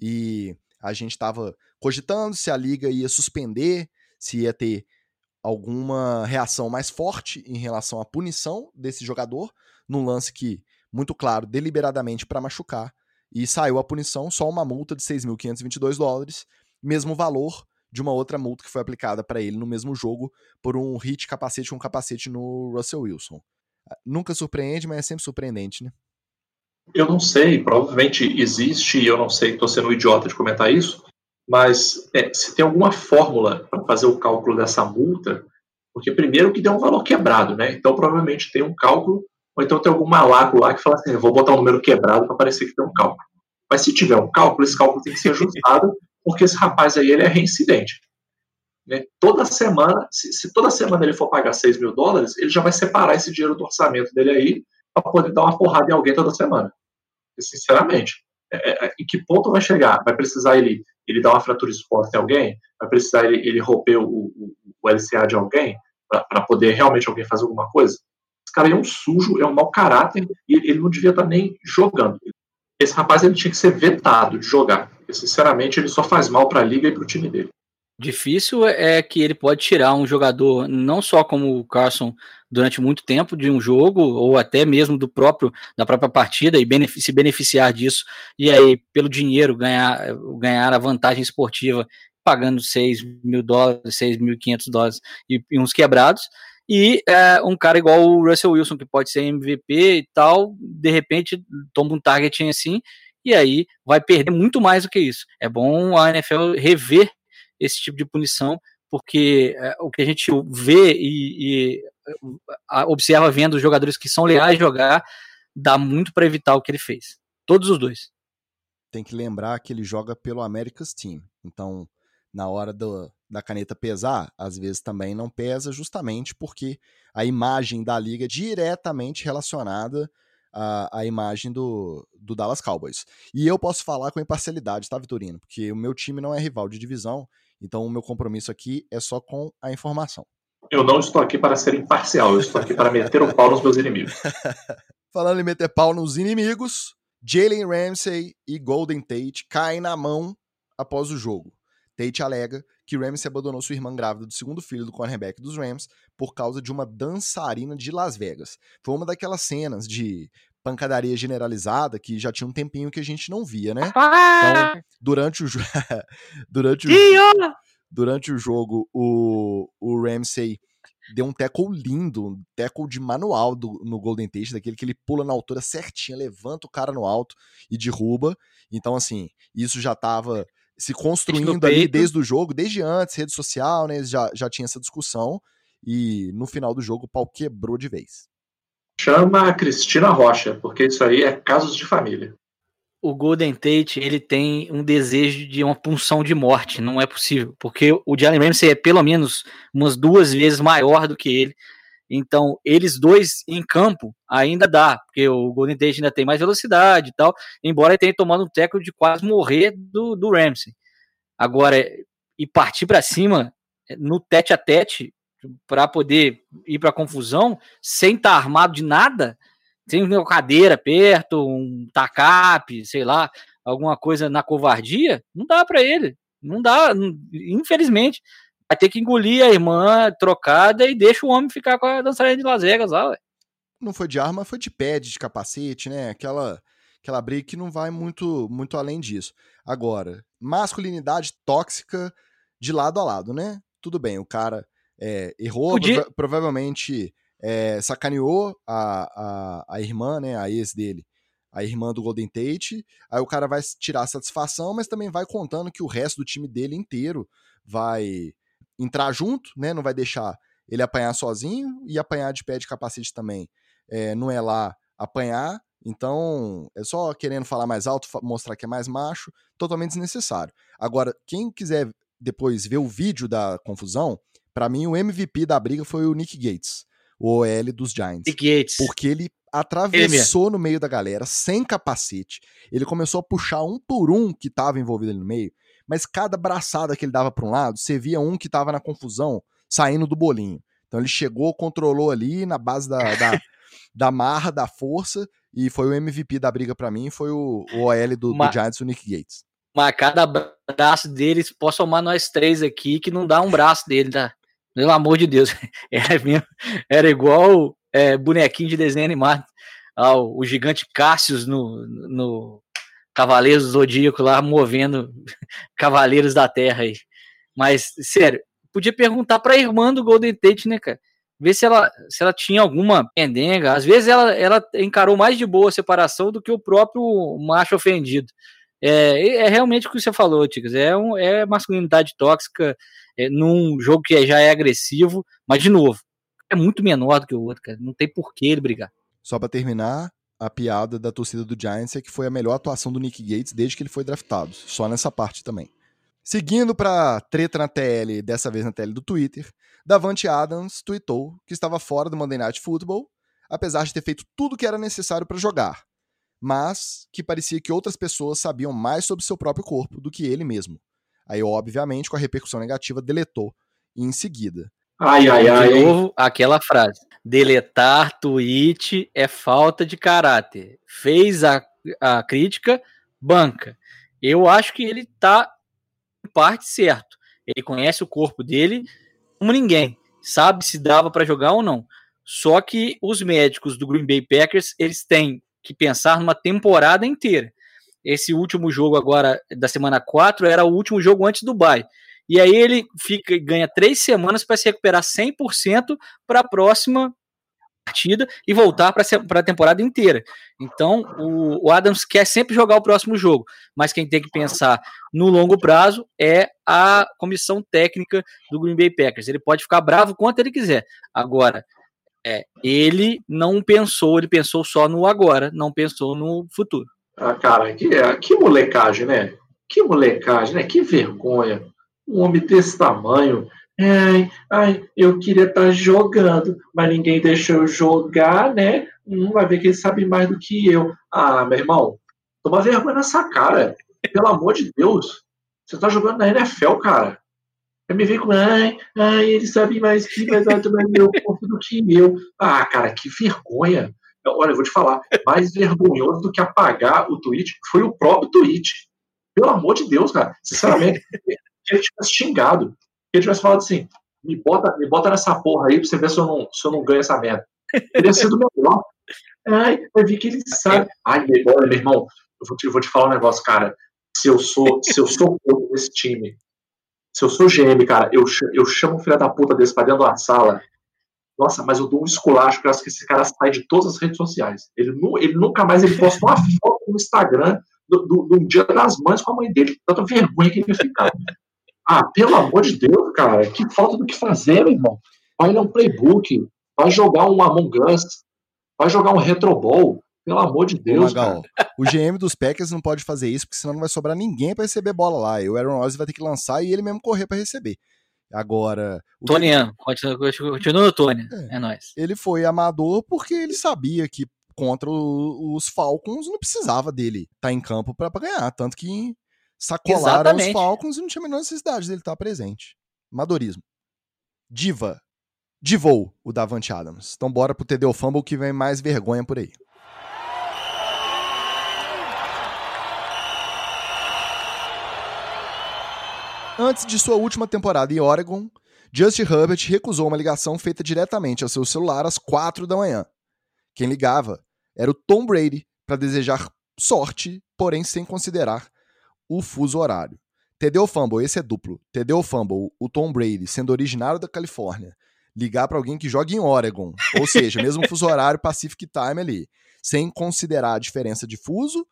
E a gente estava cogitando se a liga ia suspender, se ia ter alguma reação mais forte em relação à punição desse jogador, num lance que, muito claro, deliberadamente para machucar, e saiu a punição, só uma multa de 6.522 dólares, mesmo valor de uma outra multa que foi aplicada para ele no mesmo jogo por um hit capacete com capacete no Russell Wilson. Nunca surpreende, mas é sempre surpreendente, né? Eu não sei, provavelmente existe, e eu não sei, estou sendo um idiota de comentar isso, mas é, se tem alguma fórmula para fazer o cálculo dessa multa, porque primeiro que deu um valor quebrado, né? Então provavelmente tem um cálculo, ou então tem algum malaco lá que fala assim, vou botar um número quebrado para parecer que tem um cálculo. Mas se tiver um cálculo, esse cálculo tem que ser ajustado, porque esse rapaz aí ele é reincidente. Né? Toda semana, se, se, toda semana ele for pagar 6 mil dólares, ele já vai separar esse dinheiro do orçamento dele aí para poder dar uma porrada em alguém toda semana. E, sinceramente, é, é, é, em que ponto vai chegar? Vai precisar ele, ele dar uma fratura exposta em alguém? Vai precisar ele, ele romper o, o, o LCA de alguém para poder realmente alguém fazer alguma coisa? Esse cara é um sujo, é um mau caráter e ele não devia estar tá nem jogando. Esse rapaz ele tinha que ser vetado de jogar. Porque, sinceramente, ele só faz mal para a liga e para o time dele. Difícil é que ele pode tirar um jogador, não só como o Carson, durante muito tempo de um jogo, ou até mesmo do próprio da própria partida, e se beneficiar disso, e aí, pelo dinheiro, ganhar, ganhar a vantagem esportiva, pagando 6 mil dólares, 6.500 dólares e, e uns quebrados, e é, um cara igual o Russell Wilson, que pode ser MVP e tal, de repente toma um targeting assim, e aí vai perder muito mais do que isso. É bom a NFL rever esse tipo de punição, porque é, o que a gente vê e, e a, observa vendo os jogadores que são leais jogar, dá muito para evitar o que ele fez. Todos os dois. Tem que lembrar que ele joga pelo America's Team. Então, na hora do, da caneta pesar, às vezes também não pesa, justamente porque a imagem da liga é diretamente relacionada à, à imagem do, do Dallas Cowboys. E eu posso falar com imparcialidade, tá, Vitorino? Porque o meu time não é rival de divisão então, o meu compromisso aqui é só com a informação. Eu não estou aqui para ser imparcial, eu estou aqui para meter o pau nos meus inimigos. Falando em meter pau nos inimigos, Jalen Ramsey e Golden Tate caem na mão após o jogo. Tate alega que Ramsey abandonou sua irmã grávida do segundo filho do cornerback dos Rams por causa de uma dançarina de Las Vegas. Foi uma daquelas cenas de pancadaria generalizada que já tinha um tempinho que a gente não via, né? Então, durante o durante o durante o jogo o, o Ramsey deu um tackle lindo, um tackle de manual do, no Golden Tate, daquele que ele pula na altura certinha, levanta o cara no alto e derruba. Então, assim, isso já estava se construindo ali desde o jogo, desde antes, rede social, né? Já, já tinha essa discussão. E no final do jogo o pau quebrou de vez. Chama a Cristina Rocha, porque isso aí é casos de família. O Golden Tate, ele tem um desejo de uma punção de morte, não é possível, porque o Jalen Ramsey é pelo menos umas duas vezes maior do que ele. Então, eles dois em campo ainda dá, porque o Golden Tate ainda tem mais velocidade e tal, embora ele tenha tomado um teco de quase morrer do, do Ramsey. Agora, e partir para cima no tete a tete, para poder ir para confusão sem estar tá armado de nada, sem uma cadeira perto, um tacape, sei lá, alguma coisa na covardia, não dá para ele. Não dá, infelizmente. Vai ter que engolir a irmã trocada e deixa o homem ficar com a dançarina de Las Vegas lá, ué. Não foi de arma, foi de pad, de capacete, né? Aquela aquela briga que não vai muito muito além disso. Agora, masculinidade tóxica de lado a lado, né? Tudo bem, o cara é, errou, Podia... prova provavelmente é, sacaneou a, a, a irmã, né, a ex dele, a irmã do Golden Tate, aí o cara vai tirar satisfação, mas também vai contando que o resto do time dele inteiro vai entrar junto, né, não vai deixar ele apanhar sozinho e apanhar de pé de capacete também. É, não é lá apanhar, então é só querendo falar mais alto, mostrar que é mais macho, totalmente desnecessário. Agora, quem quiser depois ver o vídeo da confusão, para mim, o MVP da briga foi o Nick Gates, o OL dos Giants. Nick Gates. Porque ele atravessou ele no meio da galera, sem capacete. Ele começou a puxar um por um que tava envolvido ali no meio, mas cada braçada que ele dava para um lado, você via um que tava na confusão saindo do bolinho. Então ele chegou, controlou ali na base da, da, da marra, da força, e foi o MVP da briga para mim, foi o, o OL do, do Giants, o Nick Gates. Mas cada braço deles, posso somar nós três aqui, que não dá um braço dele, tá? Pelo amor de Deus. Era, mesmo, era igual é, bonequinho de desenho animado. Ao, o gigante Cassius no, no Cavaleiros do Zodíaco lá, movendo Cavaleiros da Terra aí. Mas, sério, podia perguntar pra irmã do Golden Tate, né, cara? Ver se ela, se ela tinha alguma pendenga. Às vezes ela, ela encarou mais de boa a separação do que o próprio macho ofendido. É, é realmente o que você falou, Ticas. É, um, é masculinidade tóxica é, num jogo que já é agressivo, mas de novo, é muito menor do que o outro, cara. Não tem por que ele brigar. Só para terminar, a piada da torcida do Giants é que foi a melhor atuação do Nick Gates desde que ele foi draftado. Só nessa parte também. Seguindo para treta na TL, dessa vez na TL do Twitter, Davante Adams tweetou que estava fora do Monday Night Football, apesar de ter feito tudo o que era necessário para jogar, mas que parecia que outras pessoas sabiam mais sobre seu próprio corpo do que ele mesmo. Aí, obviamente, com a repercussão negativa, deletou em seguida. Ai, ai, ai. De novo, aquela frase. Deletar tweet é falta de caráter. Fez a, a crítica, banca. Eu acho que ele tá em parte certo. Ele conhece o corpo dele como ninguém. Sabe se dava para jogar ou não. Só que os médicos do Green Bay Packers, eles têm que pensar numa temporada inteira. Esse último jogo agora da semana 4 era o último jogo antes do bye. E aí ele fica ganha três semanas para se recuperar 100% para a próxima partida e voltar para a temporada inteira. Então, o, o, Adams quer sempre jogar o próximo jogo, mas quem tem que pensar no longo prazo é a comissão técnica do Green Bay Packers. Ele pode ficar bravo quanto ele quiser. Agora, é, ele não pensou, ele pensou só no agora, não pensou no futuro. Ah, cara, que, que molecagem, né? Que molecagem, né? Que vergonha. Um homem desse tamanho. Ai, ai, eu queria estar tá jogando, mas ninguém deixou eu jogar, né? Hum, vai ver que ele sabe mais do que eu. Ah, meu irmão, toma vergonha nessa cara. Pelo amor de Deus. Você tá jogando na NFL, cara. Aí me vem com, ai, ai, ele sabe mais que mais meu corpo do que eu. Ah, cara, que vergonha. Olha, eu vou te falar, mais vergonhoso do que apagar o tweet foi o próprio tweet. Pelo amor de Deus, cara. Sinceramente, se ele tivesse xingado, se ele tivesse falado assim, me bota, me bota nessa porra aí pra você ver se eu não, se eu não ganho essa merda. Teria sido melhor. Ai, eu vi que ele sabe. Ai, meu irmão, eu vou te, vou te falar um negócio, cara. Se eu sou, se eu sou desse time, se eu sou GM, cara, eu, eu chamo um filho da puta desse pra dentro da sala. Nossa, mas eu dou um esculacho que eu acho que esse cara sai de todas as redes sociais. Ele, ele nunca mais ele posta uma foto no Instagram do, do, do dia das mães com a mãe dele. Tanta vergonha que ele ficar. Ah, pelo amor de Deus, cara, que falta do que fazer, meu irmão. Vai ler um playbook, vai jogar um Among Us, vai jogar um Retro Ball. Pelo amor de Deus, Magal, O GM dos Packers não pode fazer isso, porque senão não vai sobrar ninguém para receber bola lá. E o Aaron Rodgers vai ter que lançar e ele mesmo correr para receber. Agora. Tony, que... continua, continua o Tony. É, é nóis. Ele foi amador porque ele sabia que contra os Falcons não precisava dele estar tá em campo para ganhar. Tanto que sacolaram Exatamente. os Falcons e não tinha a menor necessidade dele estar presente. Madorismo. Diva. Divou o Davante Adams. Então bora pro TD Fumble que vem mais vergonha por aí. Antes de sua última temporada em Oregon, Justin Herbert recusou uma ligação feita diretamente ao seu celular às quatro da manhã. Quem ligava era o Tom Brady para desejar sorte, porém sem considerar o fuso horário. TD Fumble, esse é duplo. TD Fumble, o Tom Brady, sendo originário da Califórnia, ligar para alguém que joga em Oregon, ou seja, mesmo fuso horário Pacific Time ali, sem considerar a diferença de fuso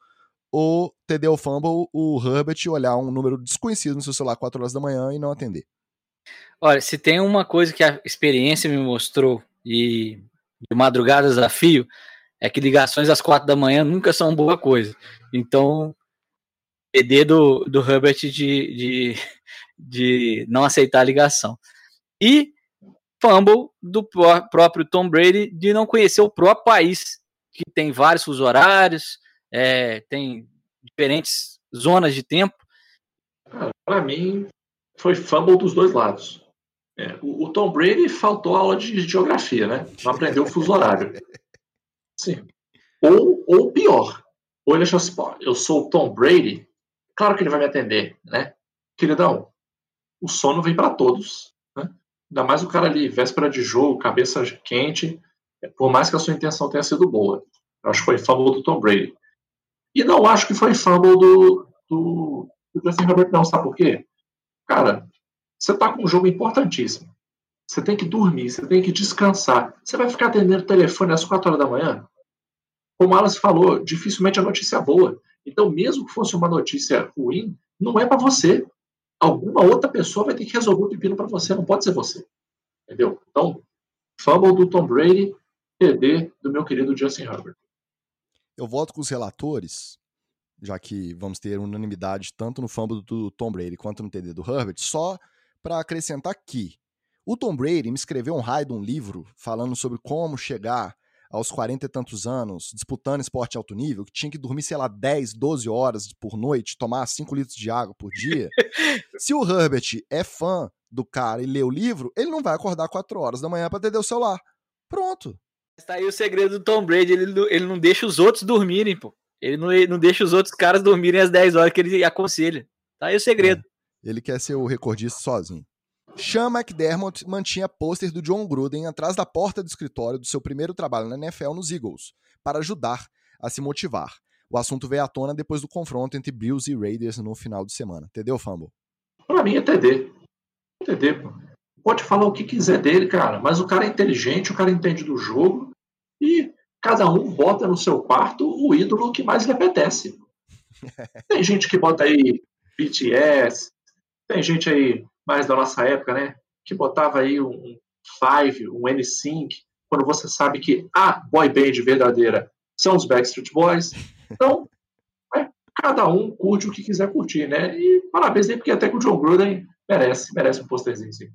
ou TD fumble, o Herbert olhar um número desconhecido no seu celular 4 horas da manhã e não atender. Olha, se tem uma coisa que a experiência me mostrou e de madrugada desafio, é que ligações às 4 da manhã nunca são boa coisa. Então, PD do, do Herbert de, de, de não aceitar a ligação. E fumble do próprio Tom Brady de não conhecer o próprio país, que tem vários fusos horários, é, tem diferentes zonas de tempo? Para mim, foi fumble dos dois lados. É, o, o, Tom Brady faltou aula de geografia, né? Não aprendeu o fuso horário. Sim. Ou, ou pior, ou ele achou assim, eu sou o Tom Brady, claro que ele vai me atender, né? Queridão, o sono vem para todos. Né? Ainda mais o cara ali, véspera de jogo, cabeça quente, por mais que a sua intenção tenha sido boa. Eu acho que foi fumble do Tom Brady. E não acho que foi fumble do, do, do Justin Herbert, não. Sabe por quê? Cara, você está com um jogo importantíssimo. Você tem que dormir, você tem que descansar. Você vai ficar atendendo o telefone às 4 horas da manhã? Como Alas falou, dificilmente a notícia é boa. Então, mesmo que fosse uma notícia ruim, não é para você. Alguma outra pessoa vai ter que resolver o pepino para você, não pode ser você. Entendeu? Então, fumble do Tom Brady, TD do meu querido Justin Herbert. Eu volto com os relatores, já que vamos ter unanimidade tanto no fumble do Tom Brady quanto no TD do Herbert, só para acrescentar que o Tom Brady me escreveu um raio de um livro falando sobre como chegar aos 40 e tantos anos, disputando esporte alto nível, que tinha que dormir, sei lá, 10, 12 horas por noite, tomar 5 litros de água por dia. Se o Herbert é fã do cara e lê o livro, ele não vai acordar 4 horas da manhã para atender o celular. Pronto. Está aí o segredo do Tom Brady, ele, ele não deixa os outros dormirem, pô. Ele não, ele não deixa os outros caras dormirem às 10 horas que ele aconselha. Tá aí o segredo. É. Ele quer ser o recordista sozinho. Sean McDermott mantinha pôster do John Gruden atrás da porta do escritório do seu primeiro trabalho na NFL nos Eagles, para ajudar a se motivar. O assunto veio à tona depois do confronto entre Bills e Raiders no final de semana. Entendeu, Fumble? Pra mim é TD. TD, pô. Pode falar o que quiser dele, cara, mas o cara é inteligente, o cara entende do jogo e cada um bota no seu quarto o ídolo que mais lhe apetece. Tem gente que bota aí BTS, tem gente aí mais da nossa época, né? Que botava aí um Five, um N-Sync, quando você sabe que a boy band verdadeira são os Backstreet Boys. Então, é, cada um curte o que quiser curtir, né? E parabéns aí, porque até que o John Gruden merece, merece um posterzinho, sim.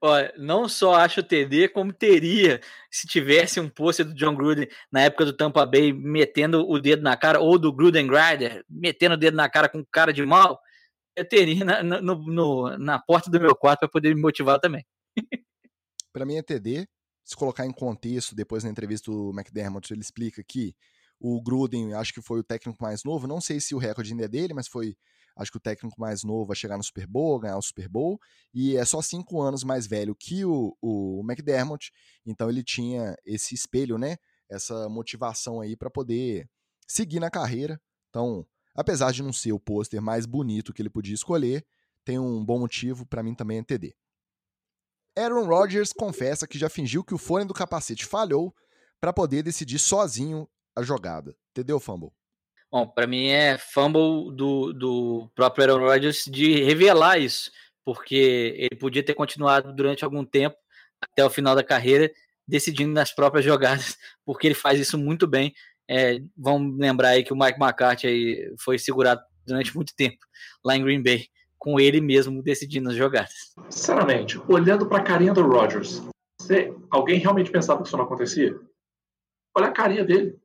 Olha, não só acho TD, como teria se tivesse um pôster do John Gruden na época do Tampa Bay metendo o dedo na cara, ou do Gruden Grider metendo o dedo na cara com cara de mal, eu teria na, no, no, na porta do meu quarto para poder me motivar também. para mim é TD. Se colocar em contexto, depois na entrevista do McDermott, ele explica que o Gruden, acho que foi o técnico mais novo, não sei se o recorde ainda é dele, mas foi, acho que o técnico mais novo a chegar no Super Bowl, ganhar o Super Bowl, e é só cinco anos mais velho que o, o McDermott, então ele tinha esse espelho, né, essa motivação aí para poder seguir na carreira. Então, Apesar de não ser o pôster mais bonito que ele podia escolher, tem um bom motivo, para mim também é TD. Aaron Rodgers confessa que já fingiu que o fone do capacete falhou para poder decidir sozinho a jogada. Entendeu, Fumble? Bom, para mim é fumble do, do próprio Aaron Rodgers de revelar isso, porque ele podia ter continuado durante algum tempo, até o final da carreira, decidindo nas próprias jogadas, porque ele faz isso muito bem. É, vamos lembrar aí que o Mike McCarthy aí foi segurado durante muito tempo lá em Green Bay, com ele mesmo decidindo as jogadas. Sinceramente, olhando para a carinha do Rodgers, você, alguém realmente pensava que isso não acontecia? Olha a carinha dele.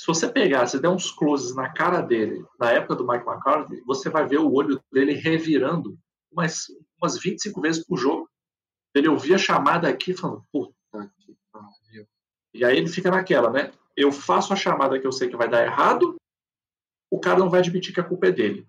Se você pegar, se der uns closes na cara dele, na época do Mike McCarthy, você vai ver o olho dele revirando umas, umas 25 vezes por jogo. Ele ouvia a chamada aqui falando, puta que pariu. E aí ele fica naquela, né? Eu faço a chamada que eu sei que vai dar errado, o cara não vai admitir que a culpa é dele.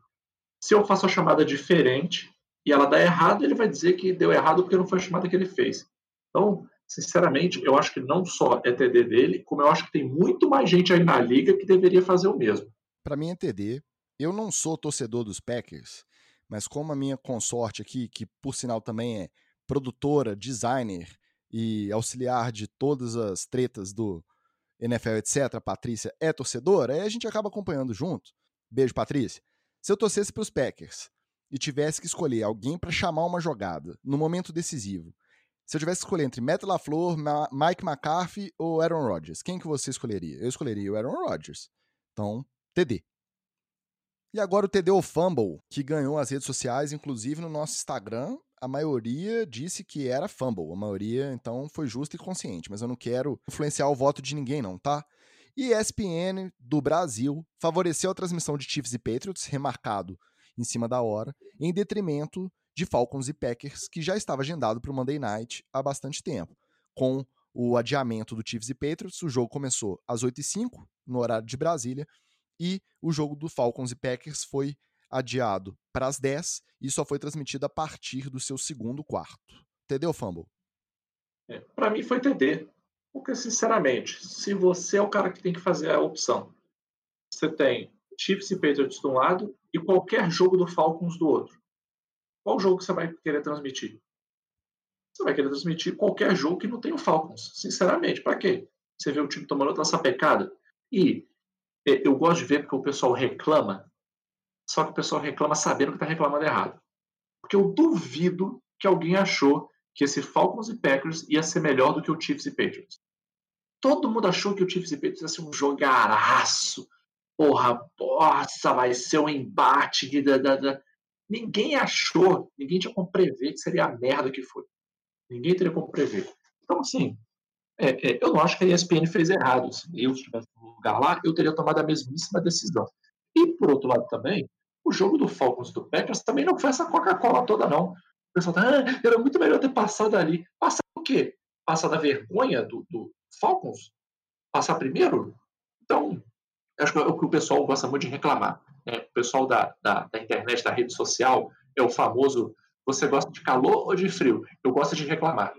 Se eu faço a chamada diferente e ela dá errado, ele vai dizer que deu errado porque não foi a chamada que ele fez. Então, sinceramente, eu acho que não só é TD dele, como eu acho que tem muito mais gente aí na liga que deveria fazer o mesmo. Para mim é TD. Eu não sou torcedor dos Packers, mas como a minha consorte aqui, que por sinal também é produtora, designer e auxiliar de todas as tretas do NFL, etc., a Patrícia é torcedora, aí a gente acaba acompanhando junto. Beijo, Patrícia. Se eu torcesse para os Packers e tivesse que escolher alguém para chamar uma jogada no momento decisivo, se eu tivesse que escolher entre Matt LaFleur, Mike McCarthy ou Aaron Rodgers, quem que você escolheria? Eu escolheria o Aaron Rodgers. Então, TD. E agora o TD o Fumble, que ganhou as redes sociais, inclusive no nosso Instagram, a maioria disse que era fumble. A maioria, então, foi justa e consciente. Mas eu não quero influenciar o voto de ninguém, não, tá? E ESPN do Brasil favoreceu a transmissão de Chiefs e Patriots, remarcado em cima da hora, em detrimento de Falcons e Packers, que já estava agendado para o Monday Night há bastante tempo. Com o adiamento do Chiefs e Patriots, o jogo começou às 8h05, no horário de Brasília, e o jogo do Falcons e Packers foi adiado para as 10 e só foi transmitido a partir do seu segundo quarto. Entendeu, Fumble? É, para mim foi TD. Porque, sinceramente, se você é o cara que tem que fazer a opção, você tem Chiefs e Patriots de um lado e qualquer jogo do Falcons do outro. Qual jogo você vai querer transmitir? Você vai querer transmitir qualquer jogo que não tenha o Falcons. Sinceramente, para quê? Você vê o time tomando outra sapecada. E eu gosto de ver porque o pessoal reclama, só que o pessoal reclama sabendo que está reclamando errado. Porque eu duvido que alguém achou que esse Falcons e Packers ia ser melhor do que o Chiefs e Patriots. Todo mundo achou que o Chiefs e Patriots ia ser um jogaraço. Porra, nossa, vai ser um embate. Ninguém achou, ninguém tinha como prever que seria a merda que foi. Ninguém teria como prever. Então, assim, é, é, eu não acho que a ESPN fez errado. Se eu estivesse no lugar lá, eu teria tomado a mesmíssima decisão. E, por outro lado, também, o jogo do Falcons do Packers também não foi essa Coca-Cola toda, não. O pessoal tá, ah, era muito melhor ter passado ali. Passar o quê? Passar da vergonha do, do Falcons? Passar primeiro? Então, acho que é o que o pessoal gosta muito de reclamar. Né? O pessoal da, da, da, internet, da rede social, é o famoso: você gosta de calor ou de frio? Eu gosto de reclamar.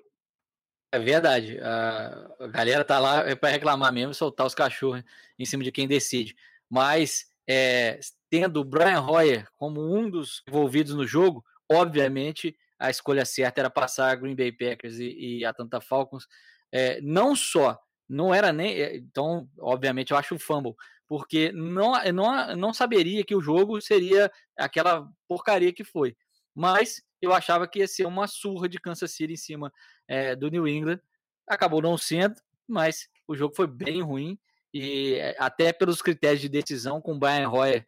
É verdade. A galera tá lá é para reclamar mesmo, soltar os cachorros em cima de quem decide. Mas é, tendo o Brian Hoyer como um dos envolvidos no jogo, obviamente a escolha certa era passar Green Bay Packers e, e Atlanta Falcons. É, não só, não era nem. É, então, obviamente, eu acho o fumble, porque não, não, não saberia que o jogo seria aquela porcaria que foi. Mas eu achava que ia ser uma surra de Kansas City em cima é, do New England. Acabou não sendo, mas o jogo foi bem ruim. E é, até pelos critérios de decisão, com o Brian Hoyer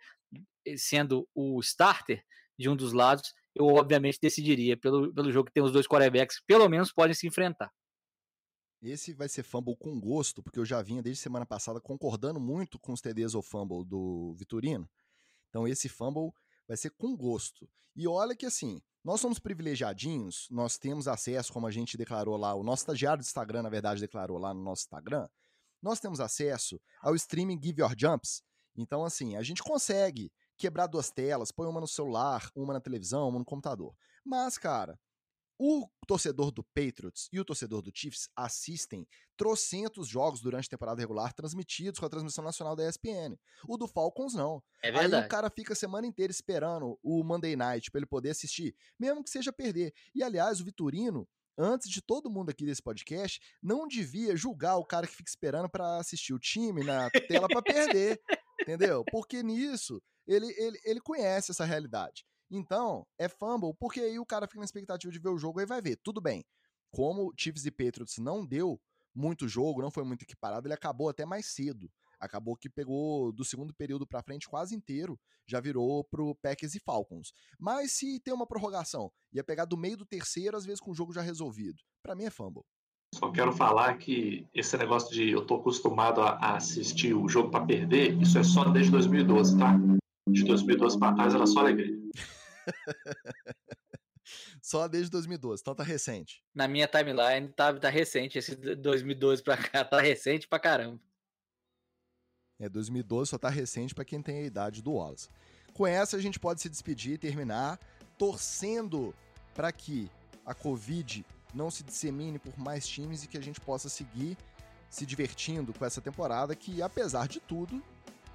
sendo o starter de um dos lados, eu obviamente decidiria pelo, pelo jogo que tem os dois quarterbacks que pelo menos podem se enfrentar. Esse vai ser fumble com gosto, porque eu já vinha desde semana passada concordando muito com os TDs ou fumble do Vitorino. Então esse fumble vai ser com gosto. E olha que assim, nós somos privilegiadinhos, nós temos acesso, como a gente declarou lá, o nosso estagiário do Instagram, na verdade, declarou lá no nosso Instagram, nós temos acesso ao streaming Give Your Jumps. Então, assim, a gente consegue quebrar duas telas, põe uma no celular, uma na televisão, uma no computador. Mas, cara, o torcedor do Patriots e o torcedor do Chiefs assistem trocentos jogos durante a temporada regular transmitidos com a transmissão nacional da ESPN. O do Falcons não. É verdade. Aí o cara fica a semana inteira esperando o Monday Night para ele poder assistir, mesmo que seja perder. E aliás, o Vitorino, antes de todo mundo aqui desse podcast, não devia julgar o cara que fica esperando para assistir o time na tela para perder, entendeu? Porque nisso ele, ele, ele conhece essa realidade. Então, é fumble, porque aí o cara fica na expectativa de ver o jogo e vai ver. Tudo bem. Como Chiefs e Patriots não deu muito jogo, não foi muito equiparado, ele acabou até mais cedo. Acabou que pegou do segundo período para frente quase inteiro, já virou pro Packers e Falcons. Mas se tem uma prorrogação, ia pegar do meio do terceiro, às vezes com o jogo já resolvido. Para mim é fumble. Só quero falar que esse negócio de eu tô acostumado a assistir o jogo para perder, isso é só desde 2012, tá? De 2012 para trás era só alegria. Só desde 2012, então tá recente. Na minha timeline tá, tá recente, esse 2012 pra cá tá recente pra caramba. É, 2012 só tá recente para quem tem a idade do Wallace. Com essa a gente pode se despedir e terminar torcendo para que a Covid não se dissemine por mais times e que a gente possa seguir se divertindo com essa temporada que, apesar de tudo,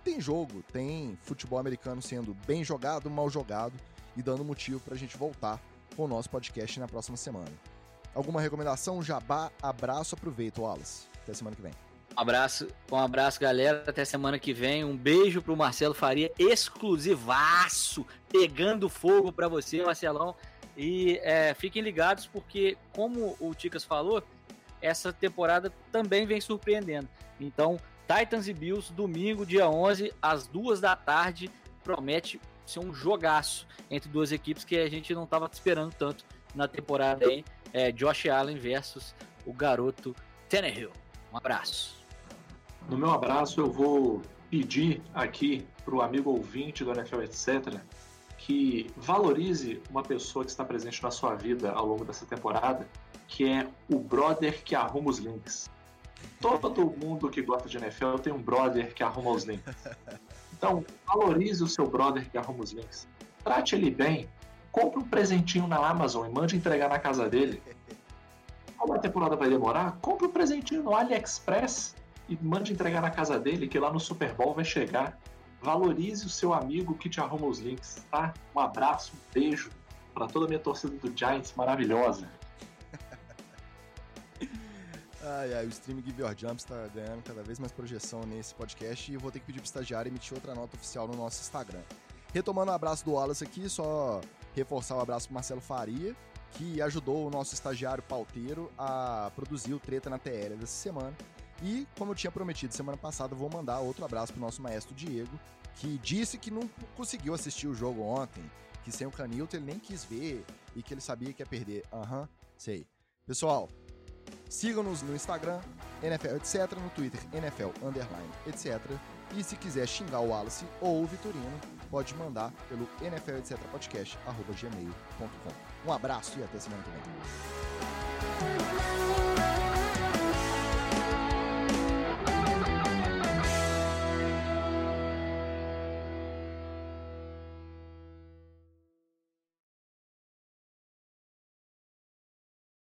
tem jogo, tem futebol americano sendo bem jogado, mal jogado e dando motivo para a gente voltar com o nosso podcast na próxima semana. Alguma recomendação? Jabá, abraço, aproveita, Wallace. Até semana que vem. Um abraço, um abraço, galera. Até semana que vem. Um beijo pro Marcelo Faria, exclusivaço, pegando fogo para você, Marcelão. E é, fiquem ligados, porque, como o Ticas falou, essa temporada também vem surpreendendo. Então, Titans e Bills, domingo, dia 11, às duas da tarde. Promete ser um jogaço entre duas equipes que a gente não estava esperando tanto na temporada aí. É, Josh Allen versus o garoto Tannehill. Um abraço. No meu abraço, eu vou pedir aqui para o amigo ouvinte do NFL, etc., que valorize uma pessoa que está presente na sua vida ao longo dessa temporada, que é o brother que arruma os links. Todo mundo que gosta de NFL tem um brother que arruma os links. Então, valorize o seu brother que arruma os links. Trate ele bem. Compre um presentinho na Amazon e mande entregar na casa dele. Como a temporada vai demorar, compre um presentinho no AliExpress e mande entregar na casa dele, que lá no Super Bowl vai chegar. Valorize o seu amigo que te arruma os links, tá? Um abraço, um beijo para toda a minha torcida do Giants maravilhosa. Ai, ai, o stream Give Your Jumps tá ganhando cada vez mais projeção nesse podcast e eu vou ter que pedir pro estagiário emitir outra nota oficial no nosso Instagram. Retomando o abraço do Wallace aqui, só reforçar o abraço pro Marcelo Faria, que ajudou o nosso estagiário pauteiro a produzir o Treta na TL dessa semana. E, como eu tinha prometido semana passada, vou mandar outro abraço pro nosso maestro Diego, que disse que não conseguiu assistir o jogo ontem, que sem o Canilton ele nem quis ver e que ele sabia que ia perder. Aham, uhum, sei. Pessoal, Sigam-nos no Instagram, NFL etc, no Twitter, NFL underline etc. E se quiser xingar o Wallace ou o Vitorino, pode mandar pelo NFL etc podcast arroba gmail.com. Um abraço e até semana que vem.